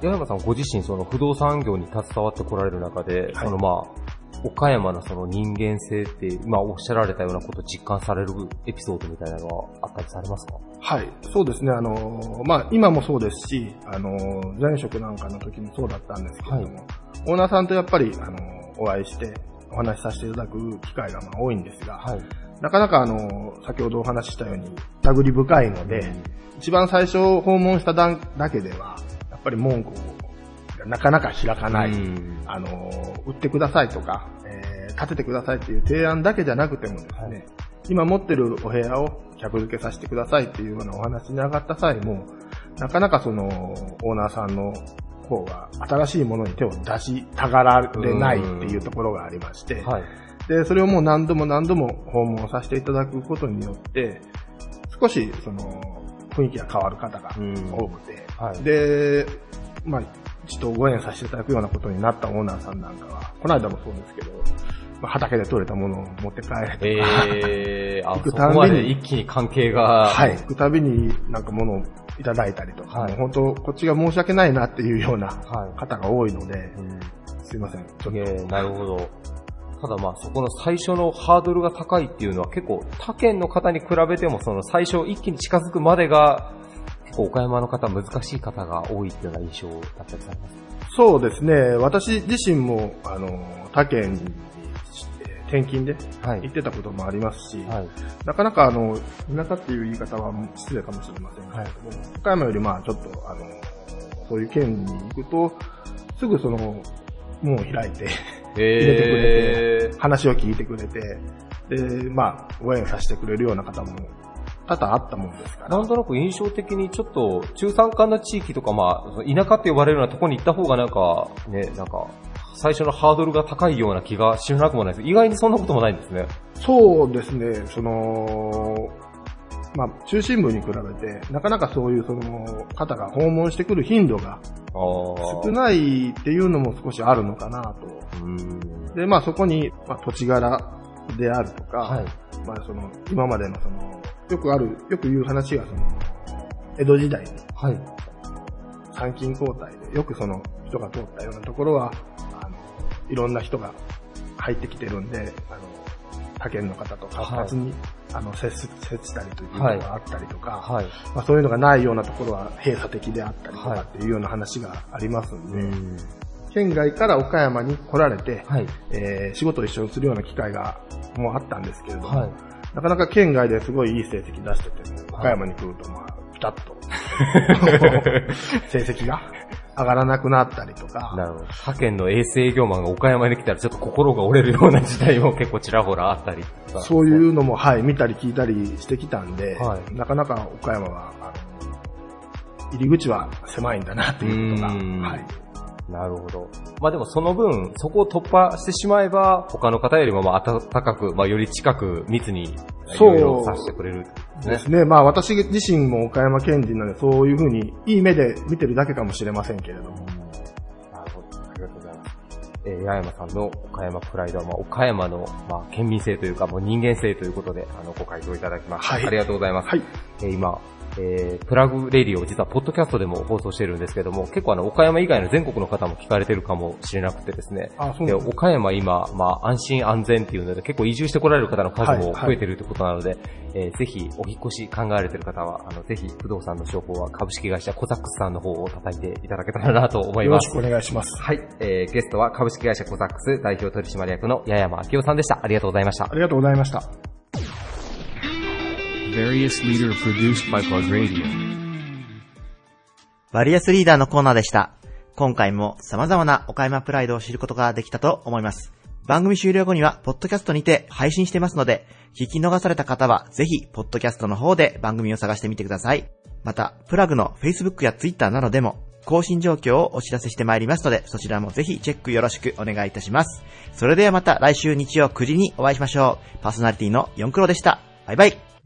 山山さんご自身その不動産業に携わってこられる中で、はい、そのまあ、岡山のその人間性って、今おっしゃられたようなことを実感されるエピソードみたいなのはあったりされますか？はい、そうですね。あの、まあ、今もそうですし、あの、前職なんかの時もそうだったんですけれども、はい、オーナーさんとやっぱり、あの、お会いしてお話しさせていただく機会がまあ多いんですが、はい、なかなかあの、先ほどお話ししたように、探り深いので、うん、一番最初訪問しただけでは、やっぱり文句をなかなか開かない、あの、売ってくださいとか、えー、建ててくださいっていう提案だけじゃなくてもですね、はい、今持ってるお部屋を客付けさせてくださいっていうようなお話に上がった際も、なかなかその、オーナーさんの方が新しいものに手を出したがられないっていうところがありまして、はい、で、それをもう何度も何度も訪問させていただくことによって、少しその雰囲気が変わる方が多くて、はい、で、まあ、ちょっとご縁させていただくようなことになったオーナーさんなんかは、この間もそうですけど、まあ、畑で採れたものを持って帰れとか、えー、行くたびに、一気に関係が。はい、行くたびになんか物をいただいたりとか、はい、本当、こっちが申し訳ないなっていうような方が多いので、はい、すいません、ちょっと。えー、なるほど。ただまあそこの最初のハードルが高いっていうのは結構他県の方に比べてもその最初一気に近づくまでが構岡山の方難しい方が多いっていうような印象だったりされます？そうですね。私自身も、あの、他県に転勤で行ってたこともありますし、はい、なかなかあの、田舎っていう言い方は失礼かもしれませんけども、はい、岡山よりまあちょっと、あの、そういう県に行くと、すぐその、門を開いて入れてくれて、話を聞いてくれて、で、まあ、応援させてくれるような方も多々あったもんですから。なんとなく印象的にちょっと中山間の地域とか、まあ、田舎って呼ばれるようなところに行った方がなんか、ね、なんか、最初のハードルが高いような気がしなくもないです。意外にそんなこともないんですね。そうですね、その、まあ、中心部に比べて、なかなかそういうその方が訪問してくる頻度が少ないっていうのも少しあるのかなと。で、まあそこに、まあ、土地柄であるとか、はい、まあその今までのそのよくある、よく言う話がその、江戸時代に、はい。参勤交代で、よくその人が通ったようなところは、あの、いろんな人が入ってきてるんで、あの、他県の方と活発に、はい、あの、接接したりというのがあったりとか、はい、まあ、そういうのがないようなところは閉鎖的であったりとかっていうような話がありますんで、はい、県外から岡山に来られて、はい、えー、仕事を一緒にするような機会がもうあったんですけれども、なかなか県外ですごいいい成績出してても、岡山に来るとまあ、ピタッと。成績が上がらなくなったりとか。なるほど。他県の衛生営業マンが岡山に来たらちょっと心が折れるような時代も結構ちらほらあったりそういうのも、はい、見たり聞いたりしてきたんで、はい、なかなか岡山は、あの、入り口は狭いんだなっていうことが、はい、なるほど。まあでもその分、そこを突破してしまえば、他の方よりもまあ暖かく、まあより近く密に、いろいろさせてくれる、ね、ですね。まあ私自身も岡山県人なので、そういうふうに、いい目で見てるだけかもしれませんけれども。なるほど。ありがとうございます。えー、八山さんの岡山プライドは、まあ、岡山の、まあ、県民性というか、もう人間性ということで、あの、ご回答いただきました。はい。ありがとうございます。はい。えー、今、えー、プラグレディオ実はポッドキャストでも放送してるんですけども、結構あの、岡山以外の全国の方も聞かれてるかもしれなくてですね。あ、そうで岡山今、まあ、安心安全っていうので、結構移住してこられる方の数も増えてるってことなので、はいはい、えー、ぜひ、お引越し考えられてる方は、あの、ぜひ、不動産の情報は株式会社コザックスさんの方を叩いていただけたらなと思います。よろしくお願いします。はい。えー、ゲストは株式会社コザックス代表取締役の八山明夫さんでした。ありがとうございました。ありがとうございました。Various leader produced by Plug Radio. バリアスリーダーのコーナーでした。今回も様々な岡山プライドを知ることができたと思います。番組終了後には、ポッドキャストにて配信してますので、聞き逃された方は、ぜひ、ポッドキャストの方で番組を探してみてください。また、プラグの Facebook や Twitter などでも、更新状況をお知らせしてまいりますので、そちらもぜひチェックよろしくお願いいたします。それではまた来週日曜9時にお会いしましょう。パーソナリティの4クロでした。バイバイ。